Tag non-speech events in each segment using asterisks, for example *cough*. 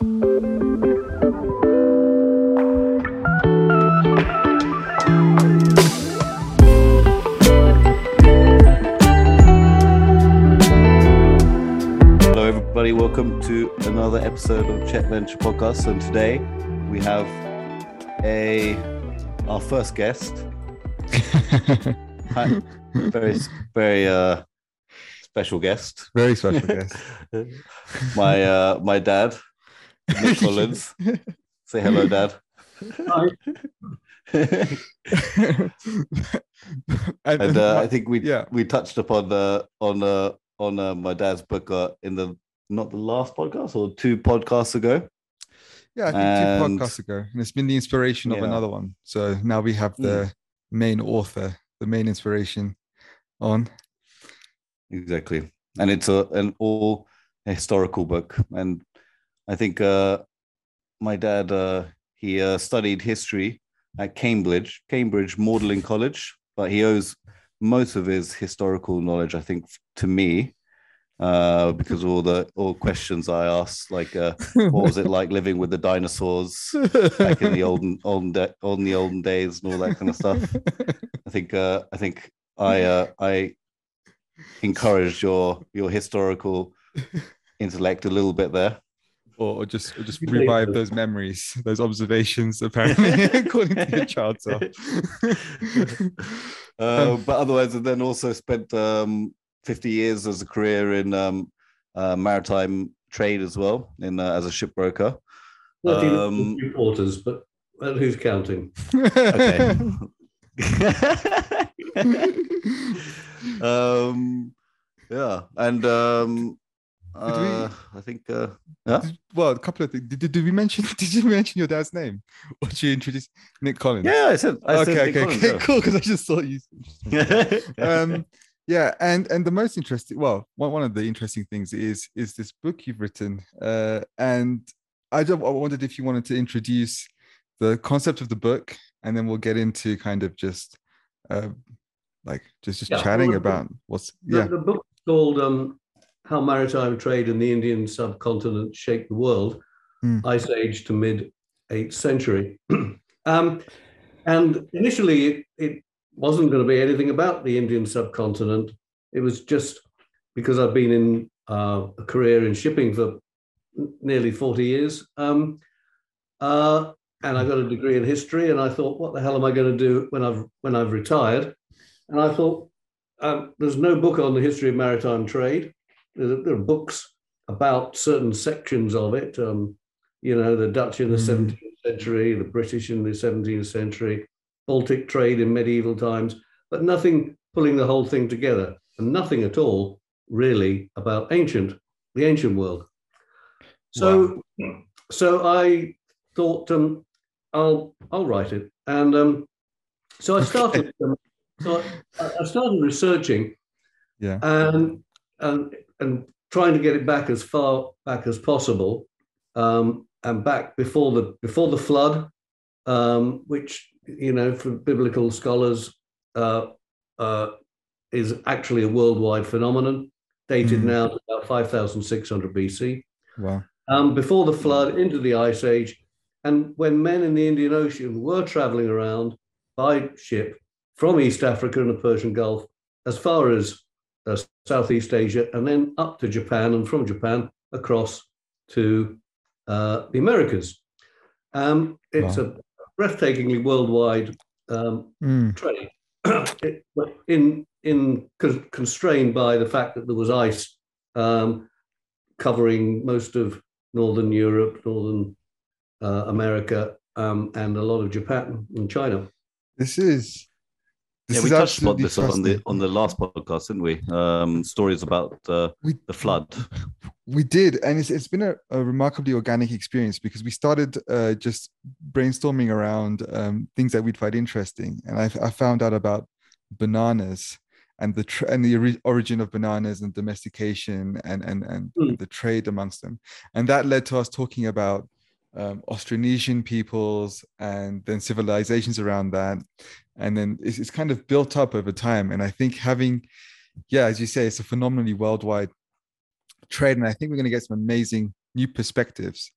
Hello, everybody. Welcome to another episode of Czech Venture Podcast. And today we have a our first guest, Hi. very very uh, special guest, Very special guest. *laughs* my uh, my dad, Nick Collins. Say hello, Dad. *laughs* and, And uh, I think we yeah. we touched upon the on uh, on uh, my dad's book uh, in the not the last podcast or two podcasts ago. yeah, I think and- two podcasts ago, and it's been the inspiration of Yeah. another one. So now we have the main author, the main inspiration on. Exactly, and it's a an all historical book, and I think uh, my dad uh, he uh, studied history at Cambridge, Cambridge Magdalen College, but he owes most of his historical knowledge, I think, to me, uh, because of all the all questions I asked, like uh, what was it like living with the dinosaurs back in the olden olden olden the olden days and all that kind of stuff. I think uh, I think I I encouraged your your historical intellect a little bit there. Or, or just or just revive those memories, those observations, apparently, *laughs* *laughs* according to your child self. Uh, but otherwise, and then also spent um, 50 years as a career in um, uh, maritime trade as well, in uh, as a shipbroker. 13 Um, reporters, but well, who's counting? Okay. *laughs* um, yeah, and um, uh, I think uh, yeah. well, a couple of things. Did, did we mention? *laughs* Did you mention your dad's name? Or did you introduce Nick Collins? Yeah, I said. I okay, said okay, Nick okay, cool. Because I just thought you. *laughs* Yeah. um yeah and and the most interesting well one, one of the interesting things is is this book you've written uh and i just I wondered if you wanted to introduce the concept of the book and then we'll get into kind of just uh like just just Yeah, chatting well, the- about what's yeah the book called um, How Maritime Trade in the Indian Subcontinent Shaped the World, Hmm. Ice Age to Mid 8th Century. *clears throat* um, and initially, it, it wasn't going to be anything about the Indian subcontinent. It was just because I've been in uh, a career in shipping for nearly 40 years. Um, uh, and I got a degree in history, and I thought, what the hell am I going to do when I've when I've retired? And I thought, um, there's no book on the history of maritime trade. There, are books about certain sections of it. Um, you know, the Dutch in the Mm. 17th century, the British in the 17th century, Baltic trade in medieval times, but nothing pulling the whole thing together, and nothing at all really about ancient, the ancient world. So, so I thought, um, I'll I'll write it, and um, so I started. Um, so I, I started researching, yeah and and and trying to get it back as far back as possible, um, and back before the before the flood, um, which you know for biblical scholars uh, uh, is actually a worldwide phenomenon, dated Mm. now to about five thousand six hundred BC wow um, before the flood into the ice age. And when men in the Indian Ocean were traveling around by ship from East Africa and the Persian Gulf as far as uh, Southeast Asia and then up to Japan and from Japan across to uh, the Americas. Um, it's a breathtakingly worldwide um, Mm, trade *coughs* It- in in con- constrained by the fact that there was ice um, covering most of northern Europe, northern uh, America, um, and a lot of Japan and China. this is this yeah, we touched about this on the on the last podcast, didn't we? Um, stories about uh, We- the flood. We did, and it's, it's been a, a remarkably organic experience because we started uh, just brainstorming around um, things that we'd find interesting, and I, I found out about bananas and the tr- and the ori- origin of bananas and domestication and and and Mm. the trade amongst them, and that led to us talking about um, Austronesian peoples and then civilizations around that, and then it's, it's kind of built up over time. And I think having, yeah, as you say, it's a phenomenally worldwide trade, and I think we're going to get some amazing new perspectives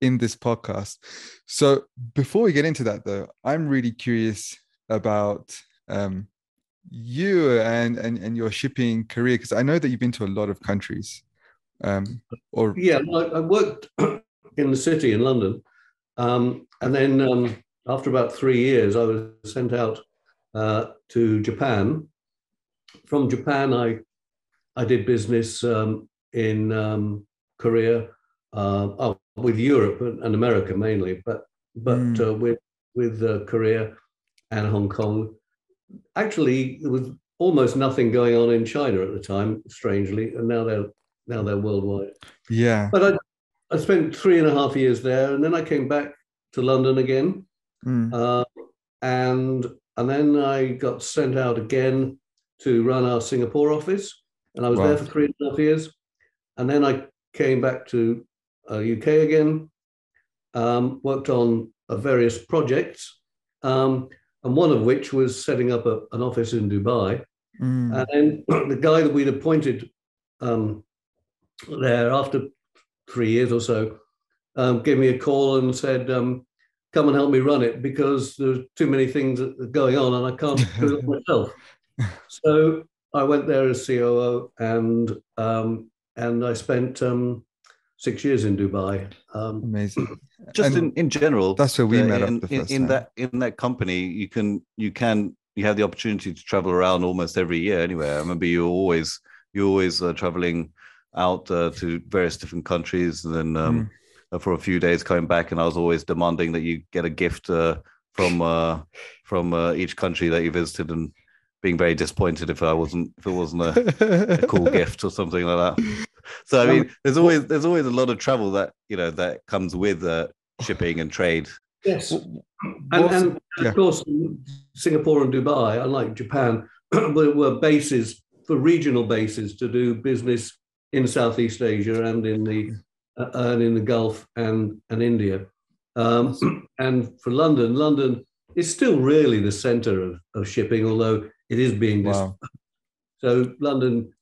in this podcast. So before we get into that, though, I'm really curious about um, you and, and and your shipping career because I know that you've been to a lot of countries. Um, or yeah, I, I worked in the city in London, um, and then um, after about three years, I was sent out uh, to Japan. From Japan, I I did business um, in um, Korea, uh, oh, with Europe and America mainly, but but mm. uh, with with uh, Korea and Hong Kong. Actually, there was almost nothing going on in China at the time, strangely, and now they're now they're worldwide. Yeah. But I I spent three and a half years there, and then I came back to London again, mm. uh, and and then I got sent out again to run our Singapore office, and I was wow. there for three and a half years, and then I came back to uh, UK again, um, worked on uh, various projects, um, and one of which was setting up a, an office in Dubai. Mm. And then *clears throat* the guy that we'd appointed um, there after three years or so um, gave me a call and said, um, "Come and help me run it because there's too many things going on and I can't do it *laughs* myself." so I went there as COO and um, and I spent um, six years in Dubai. Um, Amazing. *clears throat* Just in, in general, that's where we uh, met in, up the first in, in that in that company. You can you can you have the opportunity to travel around almost every year anywhere. I remember you always you always uh, traveling out uh, to various different countries, and then um, mm. for a few days coming back. And I was always demanding that you get a gift uh, from uh, from uh, each country that you visited, and being very disappointed if I wasn't if it wasn't a, a cool *laughs* gift or something like that. So I mean, there's always there's always a lot of travel that you know that comes with uh, shipping and trade. Yes, and, and yeah. of course, Singapore and Dubai, unlike Japan, *clears throat* were bases for regional bases to do business in Southeast Asia and in the uh, and in the Gulf and and India. Um, *clears throat* and for London, London is still really the centre of, of shipping, although it is being wow. *laughs* so London,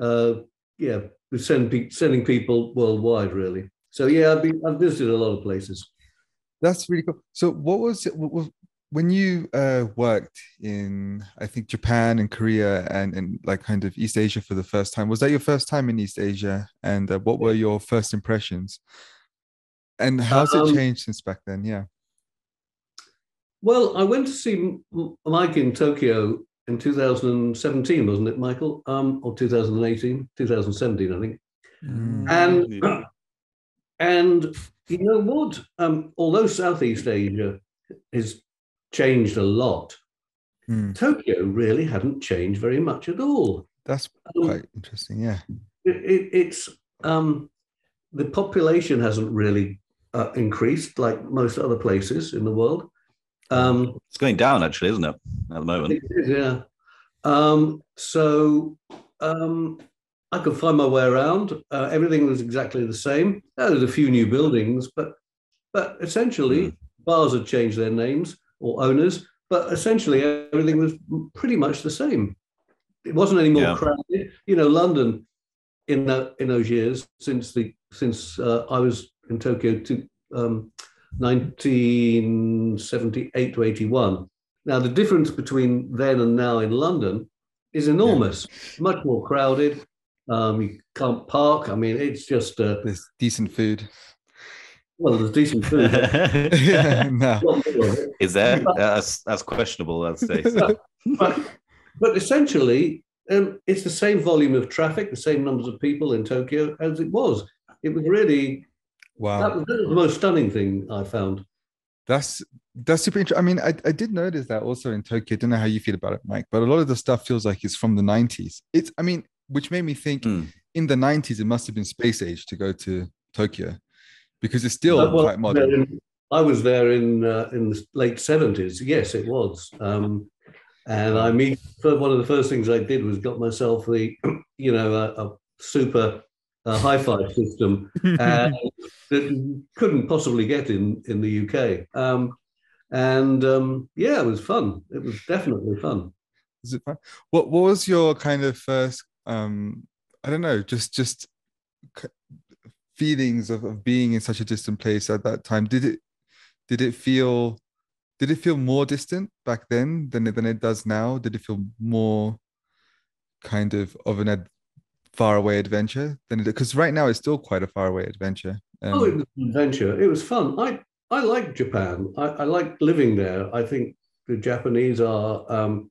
uh, yeah, we send pe- sending people worldwide really. So yeah, I've been I've visited a lot of places. That's really cool. So what was it? What was, when you uh, worked in I think Japan and Korea and and like kind of East Asia for the first time, was that your first time in East Asia? And uh, what were your first impressions? And how's um, it changed since back then? Yeah. Well, I went to see Mike in Tokyo in 2017, wasn't it, Michael? Um, or 2018, 2017, I think. Mm. And *clears throat* and you know what? Um, although Southeast Asia has changed a lot, mm. Tokyo really hadn't changed very much at all. That's um, quite interesting. Yeah, it, it, it's um, the population hasn't really uh, increased like most other places in the world. Um, it's going down, actually, isn't it, at the moment? yeah. Um, so um, I could find my way around. Uh, everything was exactly the same. Uh, there's a few new buildings, but but essentially, mm. bars had changed their names or owners, but essentially everything was pretty much the same. It wasn't any more yeah. crowded. You know, London in that in those years since the since uh, I was in Tokyo to um, 1978 to 81. Now, the difference between then and now in London is enormous, yeah. much more crowded. Um, you can't park. I mean, it's just. Uh, there's decent food. Well, there's decent food. *laughs* no. Is that that's that's questionable? That's *laughs* but, but, but essentially, um, it's the same volume of traffic, the same numbers of people in Tokyo as it was. It was really Wow, that was, that was the most stunning thing I found. That's that's super interesting. I mean, I, I did notice that also in Tokyo. I don't know how you feel about it, Mike, but a lot of the stuff feels like it's from the 90s. It's, I mean, which made me think mm. in the 90s, it must have been space age to go to Tokyo because it's still well, quite modern. In, I was there in uh, in the late 70s. Yes, it was. Um, and I mean, one of the first things I did was got myself the, *clears throat* you know, a, a super uh, hi-fi system *laughs* uh, that couldn't possibly get in in the UK. Um, and um, yeah, it was fun. It was definitely fun. Was it fun? What What was your kind of first? Um, I don't know, just just feelings of, of being in such a distant place at that time? Did it did it feel did it feel more distant back then than it, than it does now? Did it feel more kind of of an ad, faraway adventure than it because right now it's still quite a faraway adventure. Um, oh, it was an adventure. It was fun. I I like Japan. I, I like living there. I think the Japanese are um,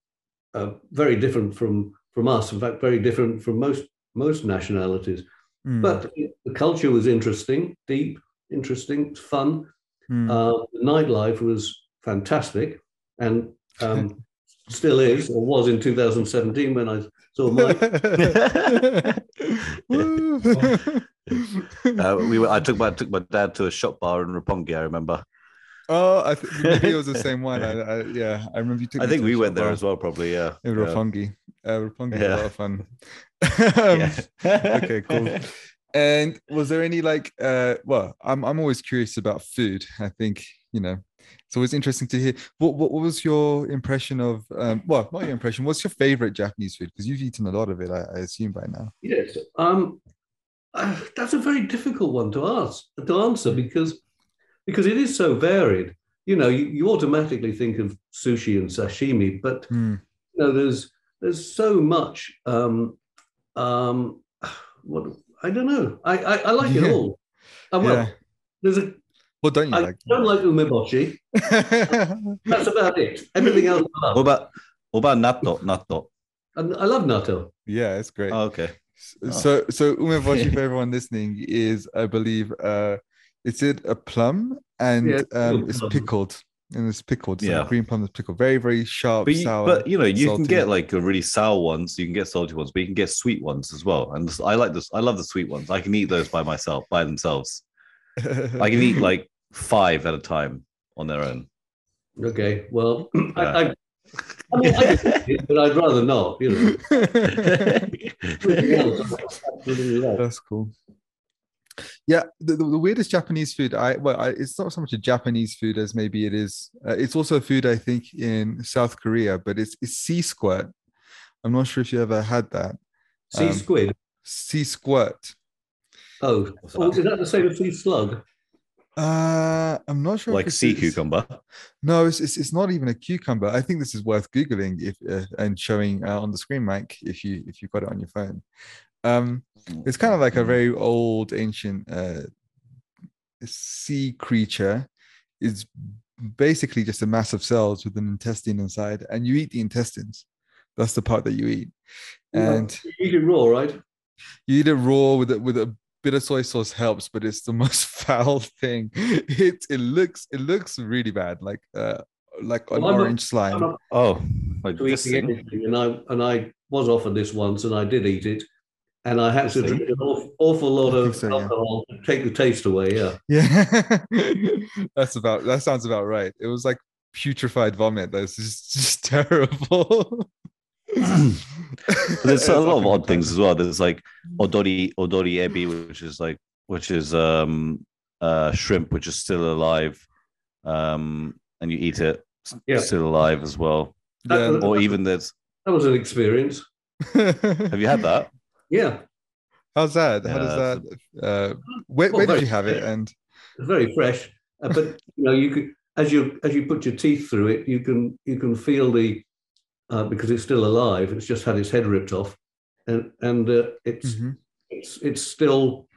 uh, very different from from us. In fact, very different from most most nationalities. Mm, But the culture was interesting, deep, interesting, fun. mm. Uh, the nightlife was fantastic, and um, *laughs* still is, or was in 2017 when I saw Mike. *laughs* Woo. *laughs* Uh, we were, I took my took my dad to a shop bar in Roppongi. I remember. oh, I th- maybe it was the same one. I, I, yeah, I remember you took. I think to we went there bar as well. Probably, yeah. In yeah. Roppongi. Uh, Roppongi Yeah. a lot of fun. *laughs* Um, *laughs* okay, cool. And was there any like uh well, I'm I'm always curious about food. I think, you know, it's always interesting to hear. What what, what was your impression of um well, not your impression, what's your favorite Japanese food? Because you've eaten a lot of it, I, I assume by now. Yes. Um, uh, that's a very difficult one to ask to answer because because it is so varied. You know, you, you automatically think of sushi and sashimi, but Hmm. you know, there's there's so much. Um, um, *sighs* what I don't know. I I, I like Yeah. it all. Uh, well, Yeah. there's a What don't you I like? don't like umeboshi. *laughs* That's about it. Everything else I What love. about what about natto? Natto. And I love natto. yeah, it's great. Oh, okay. Oh. So so umeboshi *laughs* for everyone listening is I believe uh is it a plum and Yeah, um it's pickled and it's pickled. So Yeah. green plum is pickled. Very, very sharp, But you, sour. but you know, you salty. can get like a really sour ones. You can get salty ones, but you can get sweet ones as well. And this- I like this. I love the sweet ones. I can eat those by myself, by themselves. *laughs* I can eat like five at a time on their own. Okay. Well, *clears throat* I, I, I mean, I can eat it, but I'd rather not. You know. Everything else, I absolutely love. That's cool. Yeah, the, the, the weirdest Japanese food. I well, I, it's not so much a Japanese food as maybe it is. Uh, it's also a food I think in South Korea, but it's it's sea squirt. I'm not sure if you ever had that Sea Um, squid. sea squirt. Oh, oh, is that the same as sea slug? Uh, I'm not sure. like sea is- cucumber. No, it's, it's it's not even a cucumber. I think this is worth googling if uh, and showing uh, on the screen, Mike, if you if you've got it on your phone. Um, it's kind of like a very old, ancient uh, sea creature. It's basically just a mass of cells with an intestine inside, and you eat the intestines. That's the part that you eat, and You eat it raw, right? you eat it raw with a, with a bit of soy sauce helps, but it's the *laughs* most foul thing. It it looks it looks really bad, like uh like an Well, I'm not- orange slime. I'm not Oh, like to this eating thing. anything, and I and I was offered this once, and I did eat it, and I had to drink an awful, awful lot of so, yeah. to take the taste away. Yeah. Yeah, *laughs* that's about that sounds about right. It was like putrefied vomit. That's just, *laughs* just terrible. *clears throat* There's *laughs* a lot of odd things as well. There's like odori odori ebi, which is like which is um uh shrimp, which is still alive, um, and you eat it Yeah. still alive as well. Yeah. Or even that. That was an experience. have you had that? Yeah, How's that? How does that? Uh, where, Well, where did you have it? And it's very fresh. Uh, but you know, you could as you as you put your teeth through it, you can you can feel the uh, because it's still alive. It's just had its head ripped off, and and uh, it's Mhm. it's it's still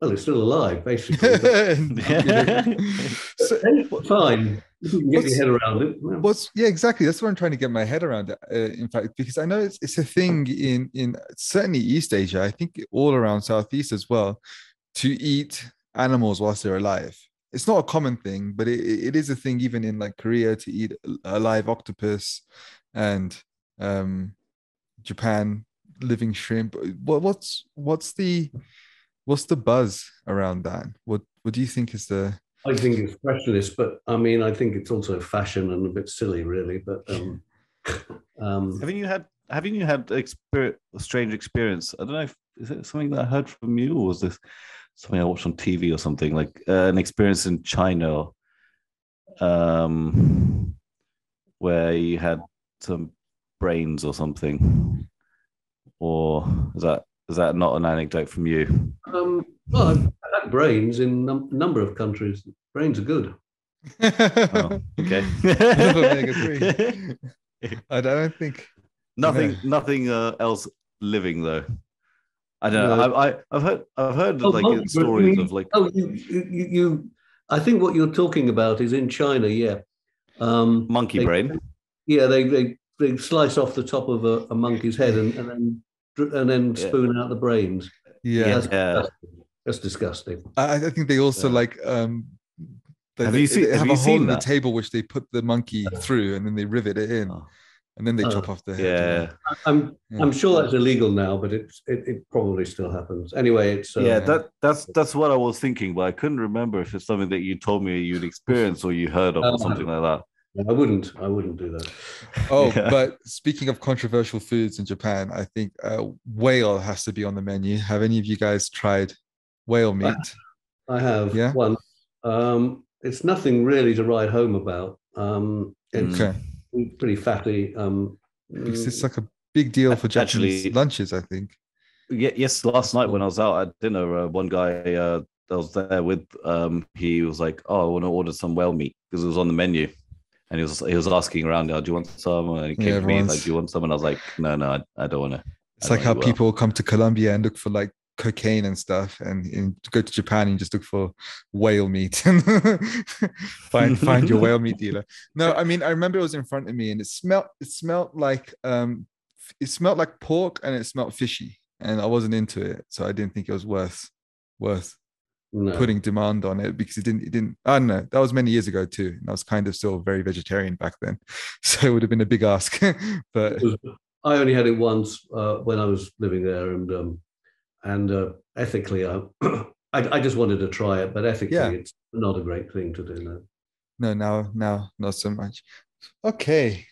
well, it's still alive basically. but *laughs* So- it's fine. You can get What's- your head around it. Yeah. What's yeah, exactly. That's what I'm trying to get my head around. Uh, in fact, because I know it's it's a thing in in certainly East Asia. I think all around Southeast as well, to eat animals whilst they're alive. It's not a common thing, but it, it is a thing even in like Korea to eat a live octopus, and um, Japan living shrimp. What what's what's the what's the buzz around that? What what do you think is the I think it's freshness, but I mean, I think it's also fashion and a bit silly, really. But um, *laughs* um, Haven't you had haven't you had exper- a strange experience? I don't know if is it something that I heard from you or was this something I watched on TV or something like uh, an experience in China um where you had some brains or something or is that is that not an anecdote from you? um, well, I've I've had brains in a number of countries. Brains are good. Oh, okay. *laughs* *laughs* Omega three. I don't think. nothing, No. nothing uh, else living though. I don't know. No. I, I, I've heard, I've heard Oh, like monkey stories brain. of like, Oh, you, you, you, you- I think what you're talking about is in China. Yeah. Um, monkey they- brain. Yeah, they they, they slice off the top of a, a monkey's head and, and then dr- and then Yeah. spoon out the brains. Yeah, That's, Yeah. that's disgusting. I, I think they also Yeah. like um. they- Have they- you seen- They have have you a hole seen in the table which they put the monkey through, and then they rivet it in, Oh. and then they Oh. chop off the head. Yeah. I'm Yeah. I'm sure that's illegal now, but it's it, it probably still happens. Anyway, it's uh, yeah, Yeah. that that's that's what I was thinking, but I couldn't remember if it's something that you told me you'd experienced or you heard of Um, or something like that. I wouldn't I wouldn't do that. Oh, Yeah. but speaking of controversial foods in Japan, I think uh, whale has to be on the menu. Have any of you guys tried whale meat? I have Yeah? one. Um, it's nothing really to write home about. Um, it's Okay, pretty fatty. Um, because mm, it's like a big deal for Japanese Actually- lunches. I think. Yeah, yes, last night when I was out at dinner, uh, one guy uh, that was there with um, he was like, "Oh, I want to order some whale meat because it was on the menu," and he was he was asking around, oh, "Do you want some?" And he came Yeah, to me he's like, "Do you want some?" And I was like, "No, no, I, I don't want to." It's like how people come to Colombia and look for like cocaine and stuff, and, and go to Japan and just look for whale meat and *laughs* find find your whale meat dealer. No, I mean I remember it was in front of me and it smelled it smelled like um it smelled like pork and it smelled fishy, and I wasn't into it, so I didn't think it was worth worth no. putting demand on it because it didn't it didn't I don't know that was many years ago too and I was kind of still very vegetarian back then *laughs* so it would have been a big ask *laughs* but was- I only had it once uh, when I was living there, and um, and uh, ethically, I, *clears throat* I I just wanted to try it, but ethically, Yeah. it's not a great thing to do. No. no now now not so much okay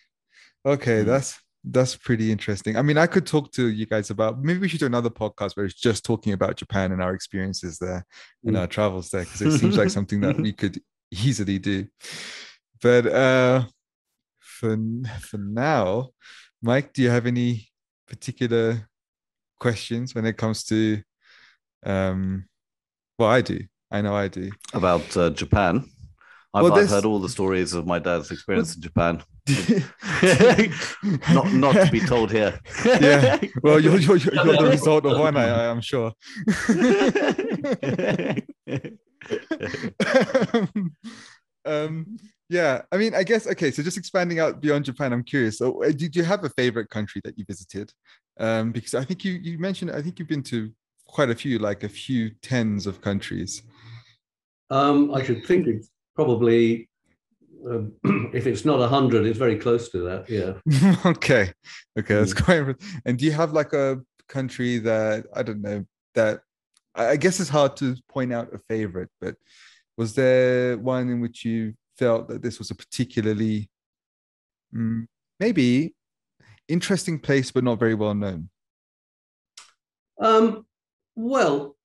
okay Mm. that's that's pretty interesting i mean i could talk to you guys about maybe we should do another podcast where it's just talking about japan and our experiences there and Mm. our travels there because it seems like *laughs* something that we could easily do but uh for for now mike do you have any particular questions when it comes to um well i do i know i do about uh, Japan. I've, Well, I've heard all the stories of my dad's experience in Japan. *laughs* not not to be told here. *laughs* Yeah. Well, you're, you're, you're you're the result of one, I, I- I'm sure. *laughs* um, yeah, I mean, I guess okay. So just expanding out beyond Japan, I'm curious. So, uh, did you have a favorite country that you visited? Um, because I think you you mentioned I think you've been to quite a few, like a few tens of countries. Um, I should think it's probably, uh, *clears throat* if it's not a 100, it's very close to that. Yeah. *laughs* okay, okay, that's quite. And do you have like a country that I don't know that I I guess it's hard to point out a favorite, but was there one in which you felt that this was a particularly mm, maybe interesting place but not very well known? Um, well,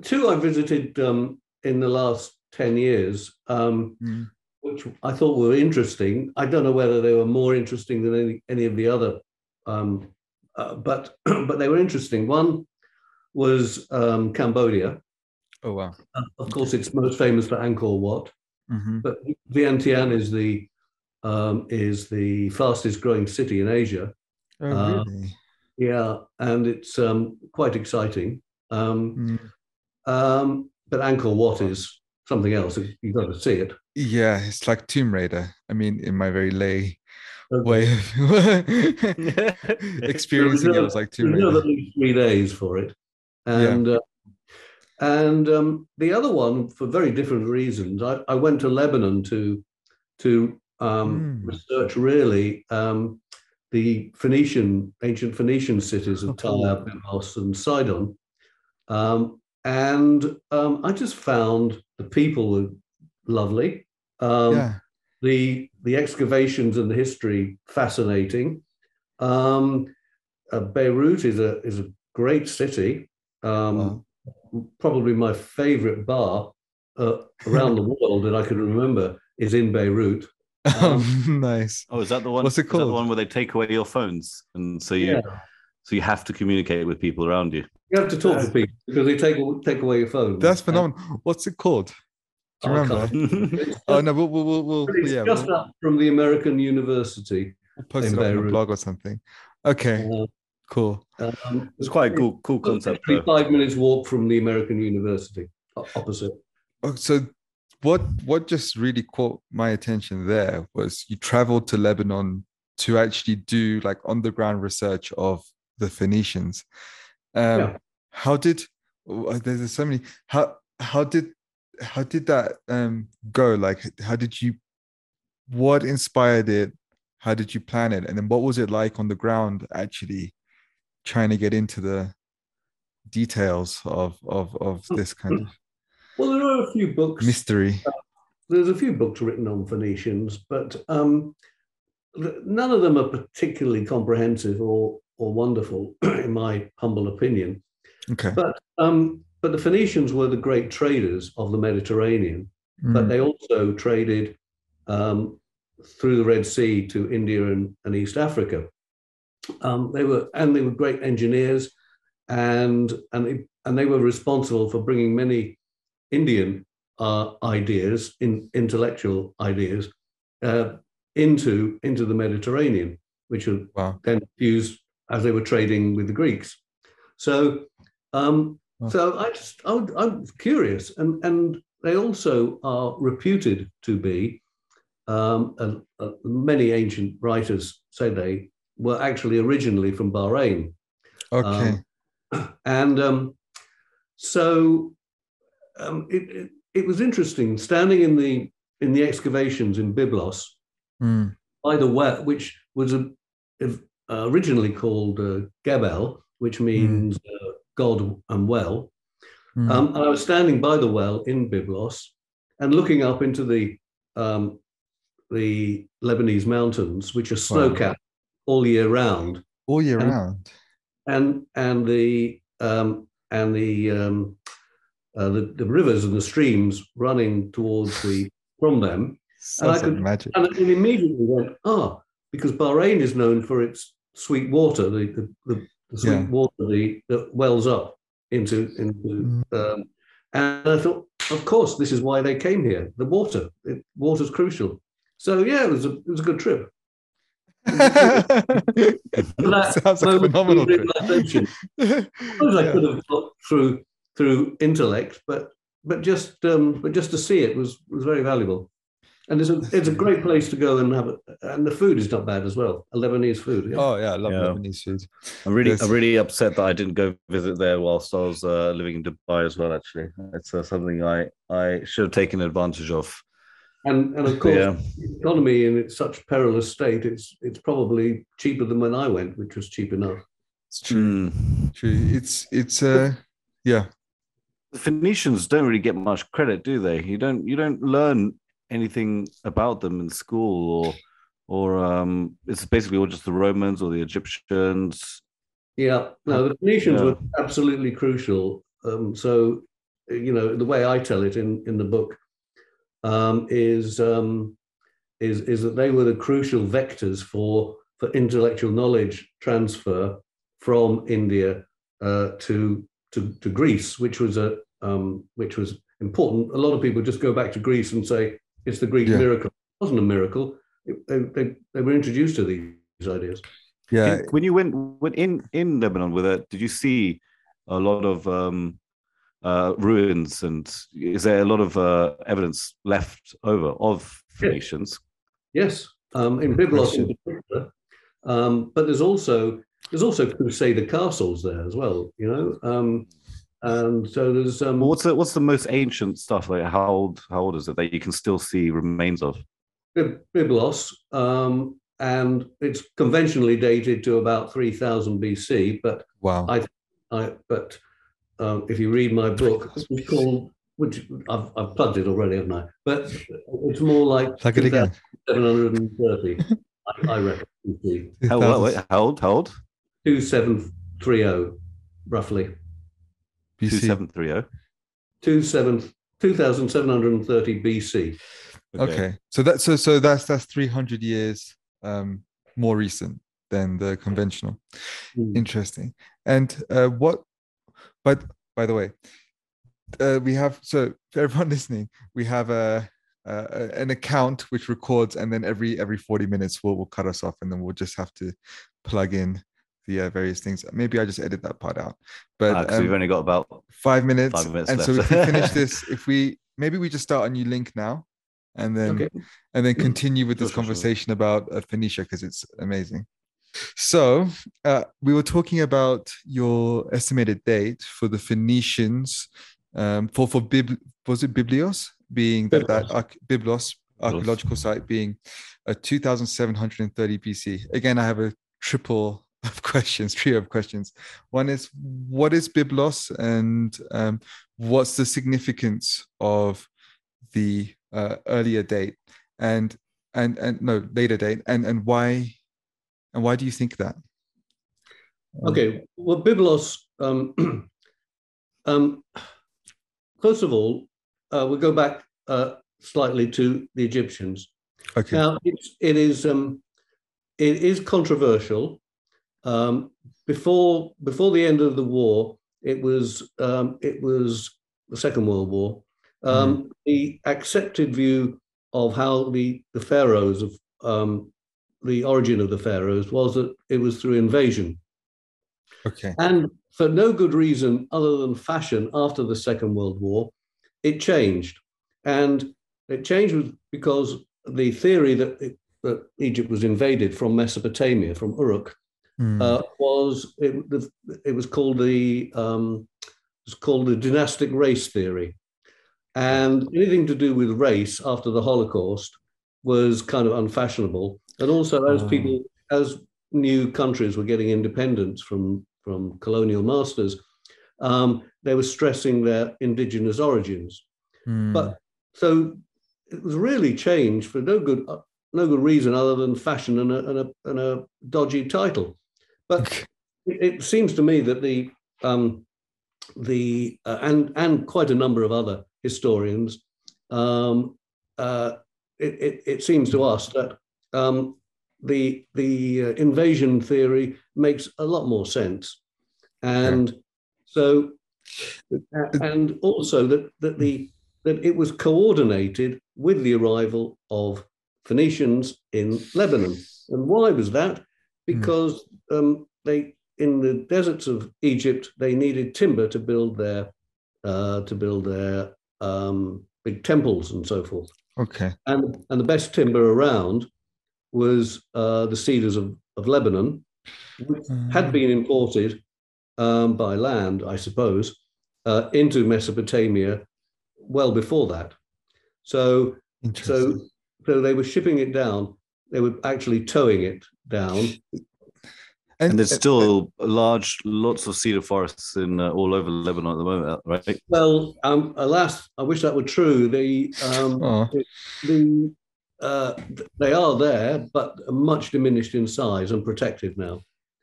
two I visited um, in the last 10 years, um, Mm. which I thought were interesting. I don't know whether they were more interesting than any, any of the other, um, uh, but, *clears throat* but they were interesting. One was um, Cambodia. Oh wow! Uh, of course, it's most famous for Angkor Wat, Mhm. but Vientiane is the um, is the fastest growing city in Asia. Oh Uh, really? Yeah, and it's um, quite exciting. Um, Mm. um, but Angkor Wat is something else. You've got to see it. Yeah, it's like Tomb Raider. I mean, in my very lay Okay. way of *laughs* experiencing it, was like Tomb Raider. least three days for it, and uh, and um, the other one for very different reasons. I, I went to Lebanon to to um, Mm. research really um, the Phoenician ancient Phoenician cities of Oh. Tyre, Byblos, and Sidon, um, and um, I just found the people were lovely. Um, yeah. the the excavations and the history fascinating. Um, uh, Beirut is a is a great city. Um, Probably my favorite bar uh, around the *laughs* world that I can remember is in Beirut. *laughs* Um, nice. Oh, is that the one? What's it is that the one where they take away your phones and so you Yeah. So you have to communicate with people around you. You have to talk to people because they take take away your phone. That's phenomenal. What's it called? Do you Oh, I remember? can't. *laughs* Oh no, we'll we'll we'll, we'll it's yeah, just we'll, up from the American University. we'll post it up on a Beirut. blog or something. Okay, Uh, cool. um, It's quite a cool, cool concept. Five minutes walk from the American University, opposite. Oh, so what what just really caught my attention there was you traveled to Lebanon to actually do like on the ground research of the Phoenicians. Um, Yeah. How did uh, there's so many how how did how did that um go? Like how did you what inspired it? How did you plan it? And then what was it like on the ground actually trying to get into the details of of of this kind of Well, there are a few books. mystery? There's a few books written on Phoenicians, but um, none of them are particularly comprehensive or or wonderful, *clears throat* in my humble opinion. Okay. But um, but the Phoenicians were the great traders of the Mediterranean. but Mm, they also traded um, through the Red Sea to India and, and East Africa. Um, they were and they were great engineers, and and they, and they were responsible for bringing many Indian uh, ideas, in intellectual ideas, uh, into into the Mediterranean, which were wow. then used as they were trading with the Greeks. So, um, Wow. so I just I, would- I'm curious, and and they also are reputed to be. Um, and, uh, many ancient writers say they were actually originally from Bahrain, Okay. and um, so um, it, it it was interesting standing in the in the excavations in Byblos Mm, by the well, which was a, if- uh, originally called uh, Gebel, which means uh, God and well. mm, Um, and I was standing by the well in Byblos and looking up into the um, the Lebanese mountains, which are snow capped all year round, all year and- round. and and the um, and the, um, uh, the the rivers and the streams running towards the *laughs* from them, Sounds I could- magic. and it immediately went ah because Bahrain is known for its sweet water, the the, the, the sweet Yeah. water the, that wells up into into. Mm. Um, and I thought, of course, this is why they came here. The water, it, water's crucial. So yeah, it was a it was a good trip. *laughs* that Sounds like phenomenal trip. I suppose I could have got through through intellect, but but just um, but just to see it was was very valuable. And it's a it's a great place to go and have it. And the food is not bad as well. A Lebanese food. Yeah. Oh yeah, I love Yeah. Lebanese food. I'm really, I'm really upset that I didn't go visit there whilst I was uh, living in Dubai as well. Actually, it's uh, something I I should have taken advantage of. And and of course, Yeah, the economy in its such perilous state, it's it's probably cheaper than when I went, which was cheap enough. It's true. Mm. True. It's it's uh yeah. the Phoenicians don't really get much credit, do they? You don't you don't learn anything about them in school, or or um, it's basically all just the Romans or the Egyptians. Yeah, no, the Phoenicians Yeah. were absolutely crucial. Um, so, you know, the way I tell it in in the book um, is um, is is that they were the crucial vectors for for intellectual knowledge transfer from India uh, to to to Greece, which was a um, which was important. A lot of people just go back to Greece and say it's the Greek Yeah. miracle. It wasn't a miracle. It- they, they, they were introduced to these ideas. Yeah. Did- when you went when in in Lebanon with it, did you see a lot of um, uh, ruins and is there a lot of uh, evidence left over of Phoenicians? Yes, um, in Good Byblos in particular. Um, but there's also there's also Crusader castles there as well. You know, um, and so there's um, what's the what's the most ancient stuff like how old how old is it that you can still see remains of? Byblos, um, and it's conventionally dated to about 3000 BC. But wow, I, I but um, if you read my book, it's called which I've, I've plugged it already, haven't I? But it's more like plug it again. 730. I, I reckon. How, how old? How old? Two seven three zero, roughly. 2730. 2730 BC. Okay. okay. So that's so, so that's that's 300 years um, more recent than the conventional. Mm. Interesting. And uh, what but by the way, uh, we have so for everyone *laughs* listening, we have a uh, an account which records and then every every 40 minutes we'll, we'll cut us off and then we'll just have to plug in the uh, various things. Maybe I just edit that part out. But because um, we've only got about five minutes, five minutes and so if we finish *laughs* this, if we maybe we just start a new link now, and then Okay. and then continue with this sure, sure. conversation about uh, Phoenicia because it's amazing. So uh, we were talking about your estimated date for the Phoenicians um, for for Bib was it Biblios being that that Byblos. arch- Byblos archaeological site being a 2730 BC. Again, I have a triple of questions, *laughs* trio of questions. One is what is Byblos and um, what's the significance of the uh, earlier date and and and no later date and and why and why do you think that? Um, Okay, well, Byblos. um, *clears throat* um, first of all, uh, we go back uh, slightly to the Egyptians. Okay. Now, it's, it is um, it is controversial. Um, before before the end of the war, it was um, it was the Second World War. Um, The accepted view of how the the pharaohs of um, the origin of the pharaohs was that it was through invasion. Okay. And for no good reason other than fashion after the Second World War, it changed. And it changed because the theory that, it, that Egypt was invaded from Mesopotamia, from Uruk, Hmm. uh, was it, the, it was called the um, it was called the dynastic race theory, and anything to do with race after the Holocaust was kind of unfashionable. And also, as Oh. people, as new countries were getting independence from from colonial masters, um, they were stressing their indigenous origins. Hmm. But so it was really changed for no good uh, no good reason other than fashion and a, and a, and a dodgy title. But it, it seems to me that the um, the uh, and and quite a number of other historians, um, uh, it, it, it seems to us that um, the the uh, invasion theory makes a lot more sense, and so and also that that the that it was coordinated with the arrival of Phoenicians in Lebanon. And why was that? Because um, they in the deserts of Egypt they needed timber to build their uh, to build their um, big temples and so forth. okay. And and the best timber around was uh, the cedars of, of Lebanon, which had been imported um, by land, I suppose, uh, into Mesopotamia well before that. So, so, so they were shipping it down. They were actually towing it down. and there's still large, lots of cedar forests in uh, all over Lebanon at the moment, right? Well, um, alas, I wish that were true. The um, *laughs* Oh, the uh, they are there, but much diminished in size and protected now.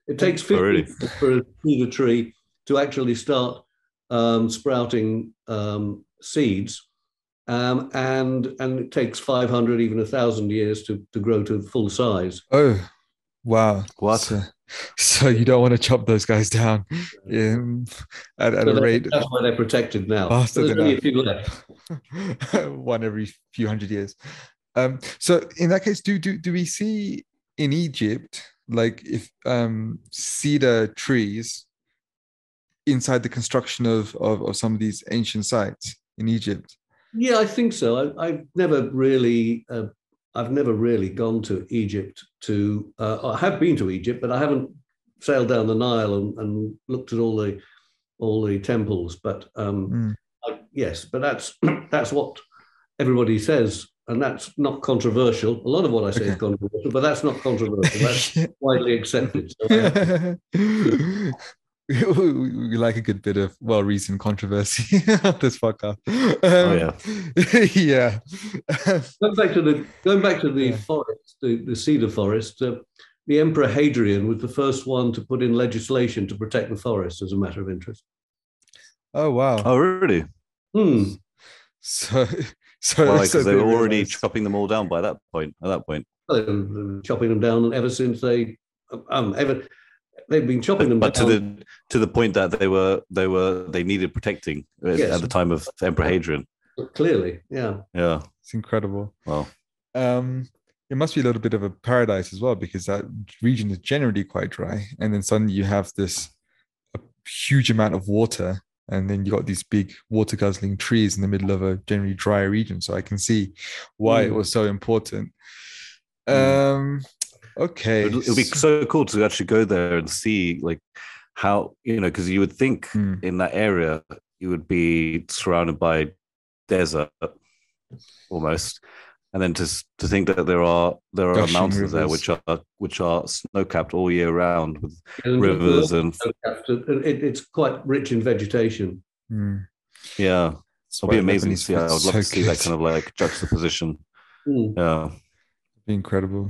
It takes 50 Oh, really? years for a cedar tree to actually start um, sprouting um, seeds, um, and and it takes 500, even a thousand years to, to grow to full size. oh, wow. What? So, so you don't want to chop those guys down um, at, at So a rate that's why they're protected now. faster There's than only a few left. *laughs* one every few hundred years. Um, so in that case, do do do we see in Egypt like if um, cedar trees inside the construction of, of of some of these ancient sites in Egypt? Yeah, I think so. I, I've never really, uh, I've never really gone to Egypt. To uh, I have been to Egypt, but I haven't sailed down the Nile and, and looked at all the all the temples. But um, Mm. I, yes, but that's *clears throat* that's what everybody says, and that's not controversial. A lot of what I say is controversial, but that's not controversial. That's *laughs* widely accepted. So I- *laughs* we, we- we like a good bit of well-reasoned controversy *laughs* on this podcast. Oh, Um, *laughs* yeah. Going back to the going back to the Yeah. forest, the, the cedar forest. Uh, the Emperor Hadrian was the first one to put in legislation to protect the forest as a matter of interest. oh wow. Oh, really? Hmm. So, *laughs* so Why? so Because they were already realized- chopping them all down by that point. At that point, Well, They've chopping them down ever since they um, ever, they've been chopping them but to the to the point that they were they were they needed protecting at- Yes. at the time of Emperor Hadrian. clearly, yeah. Yeah. It's incredible. Well, Um, it must be a little bit of a paradise as well because that region is generally quite dry, and then suddenly you have this a huge amount of water, and then you got these big water guzzling trees in the middle of a generally dry region. So I can see why it Mm. was so important. Mm. Um, okay, it would be so cool to actually go there and see like how you know because you would think Mm. in that area you would be surrounded by desert almost and then to to think that there are there are Gushing mountains there which are which are snow capped all year round with And rivers and it, it's quite rich in vegetation. Mm. yeah That's it'll be amazing to see i food's would love so to see that kind of like juxtaposition Mm. yeah be incredible.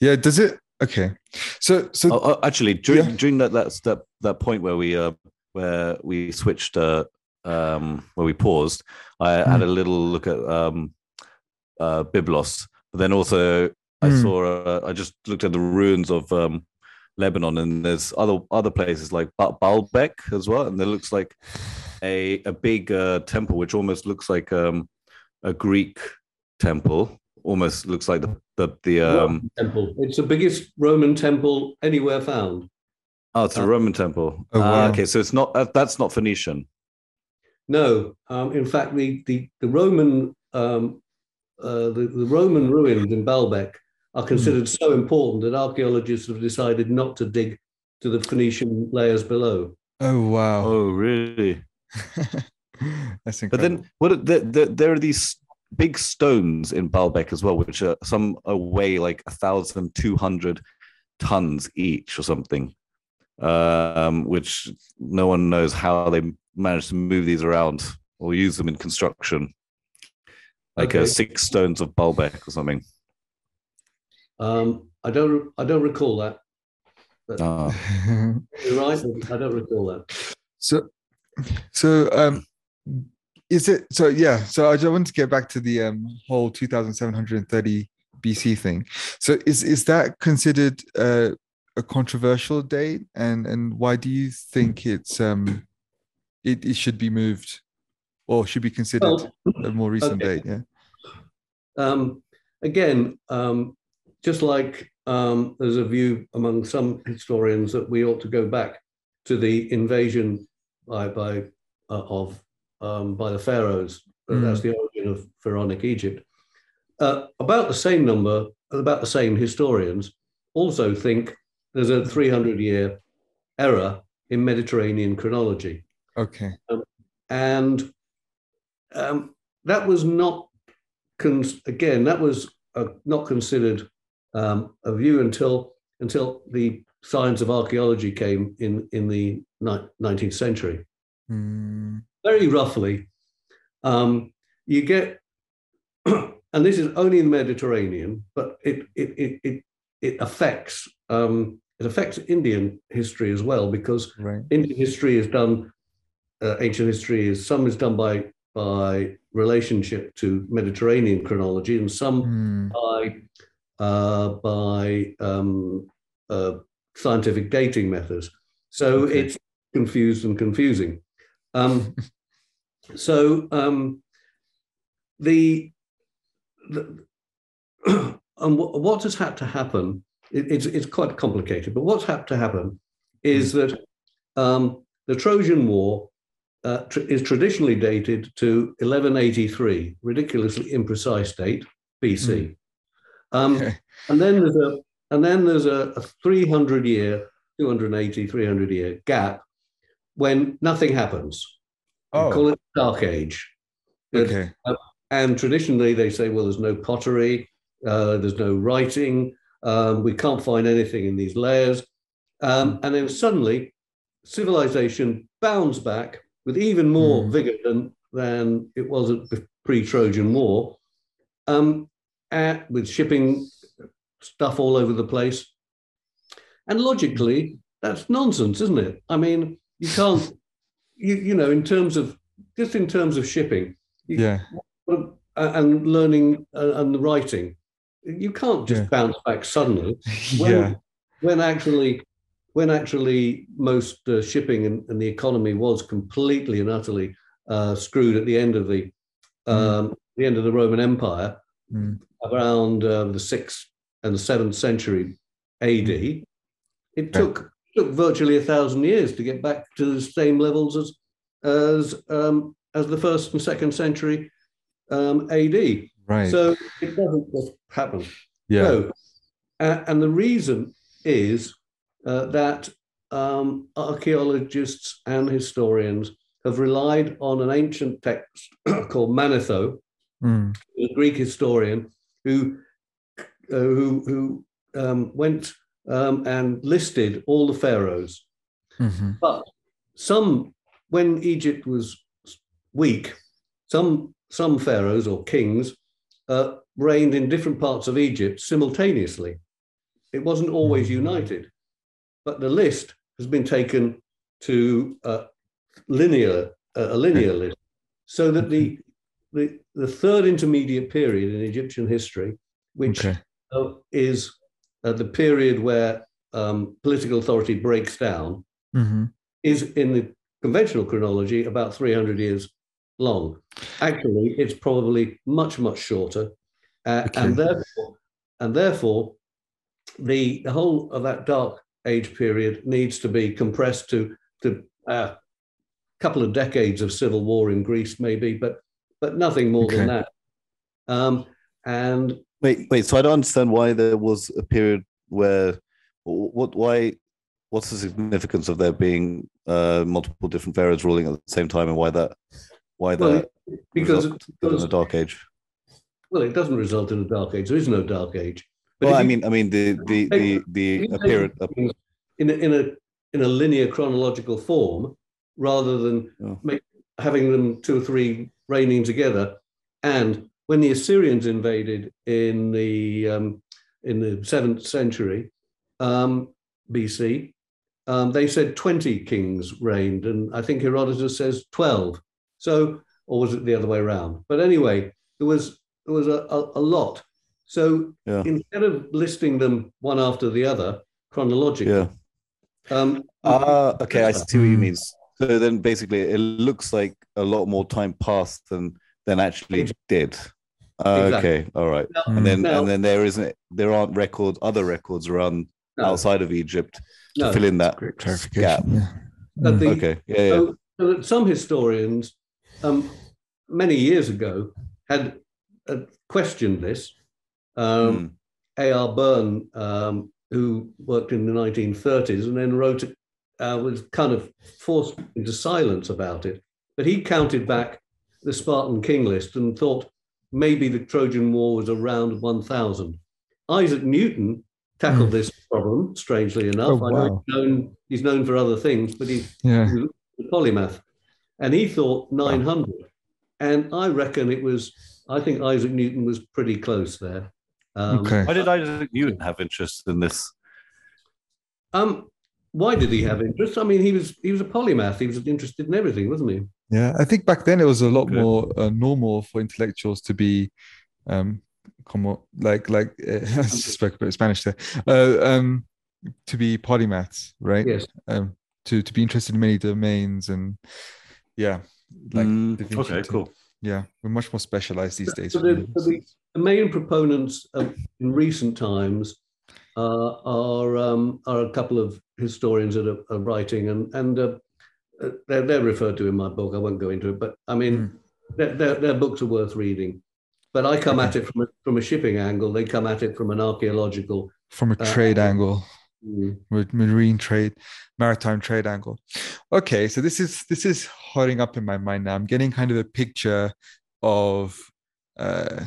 Yeah, does it? Okay, so so Oh, oh, actually, during Yeah. during that that that that point where we uh where we switched uh um where we paused, I had a little look at um uh Byblos, but then also I Hmm. saw uh, I just looked at the ruins of um Lebanon, and there's other other places like ba- Baalbek as well, and there looks like a a big uh, temple which almost looks like um a Greek temple, almost looks like the the, the um Roman temple. It's the biggest Roman temple anywhere found. Oh, it's a Uh, Roman temple. Oh, Ah, wow. okay, so it's not uh, that's not Phoenician. No, um, in fact, the the the Roman um, uh, the, the Roman ruins in Baalbek are considered so important that archaeologists have decided not to dig to the Phoenician layers below. oh wow, Oh, really? *laughs* that's incredible. But then, what? are- There, there, there are these big stones in Baalbek as well, which are some are weigh like a thousand two hundred tons each or something. Um, which no one knows how they managed to move these around or use them in construction. Like uh, six stones of Baalbek or something. Um, I don't I don't recall that. Ah. You're right. I don't recall that. so so um is it so yeah so i just want to get back to the um whole 2730 bc thing. So is is that considered uh, a controversial date? And and why do you think it's um it, it should be moved or should be considered Well, a more recent okay. date? yeah. Um, again, um, just like um, there's a view among some historians that we ought to go back to the invasion by, by uh, of um, by the pharaohs. Mm. That's the origin of pharaonic Egypt. Uh, about the same number, about the same historians also think there's a 300 year error in Mediterranean chronology okay and um, that was not again that was uh, not considered um, a view until until the science of archaeology came in in the ni- 19th century Very roughly um, you get *clears throat* and this is only in the mediterranean but it it it it, it affects um, it affects indian history as well because right Indian history is done, uh, ancient history is some is done by by relationship to Mediterranean chronology, and some Hmm, by uh, by um, uh, scientific dating methods. So Okay. it's confused and confusing. Um, so um, the, the *clears throat* and what, what has had to happen? It, it's it's quite complicated, but what's had to happen is that um, the Trojan War uh, tr- is traditionally dated to 1183, ridiculously imprecise date BC. Um, okay and then there's a and then there's a, a 300 year 280 300 year gap when nothing happens. We oh. call it dark age. Okay. and traditionally they say well there's no pottery uh, there's no writing um, we can't find anything in these layers. Um, and then suddenly civilization bounds back with even more Hmm. vigor than, than it was at pre-trojan war um, at, with shipping stuff all over the place. And logically that's nonsense isn't it? I mean you can't you, you know in terms of just in terms of shipping you, yeah and learning uh, and the writing. You can't just Yeah. bounce back suddenly. *laughs* When, yeah when actually when actually most uh, shipping and, and, the economy was completely and utterly uh, screwed at the end of the mm. um, mm. the end of the Roman Empire, mm. around uh, the sixth and the seventh century AD, mm. it took took virtually a thousand years to get back to the same levels as as um, as the first and second century um, AD. Right. So it doesn't just happen. Yeah. No. Uh, and the reason is uh, that um, archaeologists and historians have relied on an ancient text *clears throat* called Manetho, mm. a Greek historian who uh, who who um, went um, and listed all the pharaohs. Mm-hmm. But some, when Egypt was weak, some some pharaohs or kings uh, reigned in different parts of Egypt simultaneously. It wasn't always mm-hmm. united, but the list has been taken to uh, linear uh, a linear list, so that the, the the third intermediate period in Egyptian history, which okay. Uh, is the period where um, political authority breaks down, mm-hmm. is in the conventional chronology about 300 years long. Actually, it's probably much, much shorter. Uh, okay. And therefore, and therefore, the, the whole of that dark age period needs to be compressed to, to a uh, couple of decades of civil war in Greece, maybe, but but nothing more okay. than that. Um, and wait, wait. So I don't understand why there was a period where what why what's the significance of there being uh, multiple different pharaohs ruling at the same time, and why that why that well, because in a dark age? Well, it doesn't result in a dark age. There is no dark age. But well, I mean, I mean the the the the appearance in a, in a in a linear chronological form, rather than oh. make, having them two or three reigning together. And when the Assyrians invaded in the um, in the seventh century um, BC, um, they said 20 kings reigned, and I think Herodotus says 12. So, or was it the other way around? But anyway, there was there was a, a, a lot. So yeah. instead of listing them one after the other chronologically, yeah. Um, uh, okay, I see what you mean. So then, basically, it looks like a lot more time passed than than actually did. Uh, exactly. Okay, all right. Now, and then now, and then there isn't there aren't records, other records around no. outside of Egypt to fill in that gap. Yeah. The, okay, yeah, yeah. So, so some historians, um, many years ago, had uh, questioned this. Um, mm. A.R. Burn, um, who worked in the 1930s and then wrote, uh, was kind of forced into silence about it. But he counted back the Spartan king list and thought maybe the Trojan War was around 1000. Isaac Newton tackled mm. this problem, strangely enough. Oh, wow. I know he's known, he's known for other things, but he's, yeah. he's a polymath. And he thought 900. Wow. And I reckon it was, I think Isaac Newton was pretty close there. Um, okay. Why did Isaac Newton have interest in this? Um, why did he have interest? I mean, he was he was a polymath. He was interested in everything, wasn't he? Yeah, I think back then it was a lot Good. more uh, normal for intellectuals to be, um, como like like uh, *laughs* I spoke about Spanish there, uh, um, to be polymaths, right? Yes. Um, to to be interested in many domains and yeah, like mm, okay, cool. Yeah, we're much more specialized these days. So the, the, the, main proponents of, in recent times uh, are um, are a couple of historians that are, are writing, and and uh, they're, they're referred to in my book. I won't go into it, but I mean, mm. their, their, their, books are worth reading. But I come at it from a, from a shipping angle. They come at it from an archaeological, from a uh, trade uh, angle, mm. marine trade, maritime trade angle. Okay, so this is this is hotting up in my mind now. I'm getting kind of a picture of uh,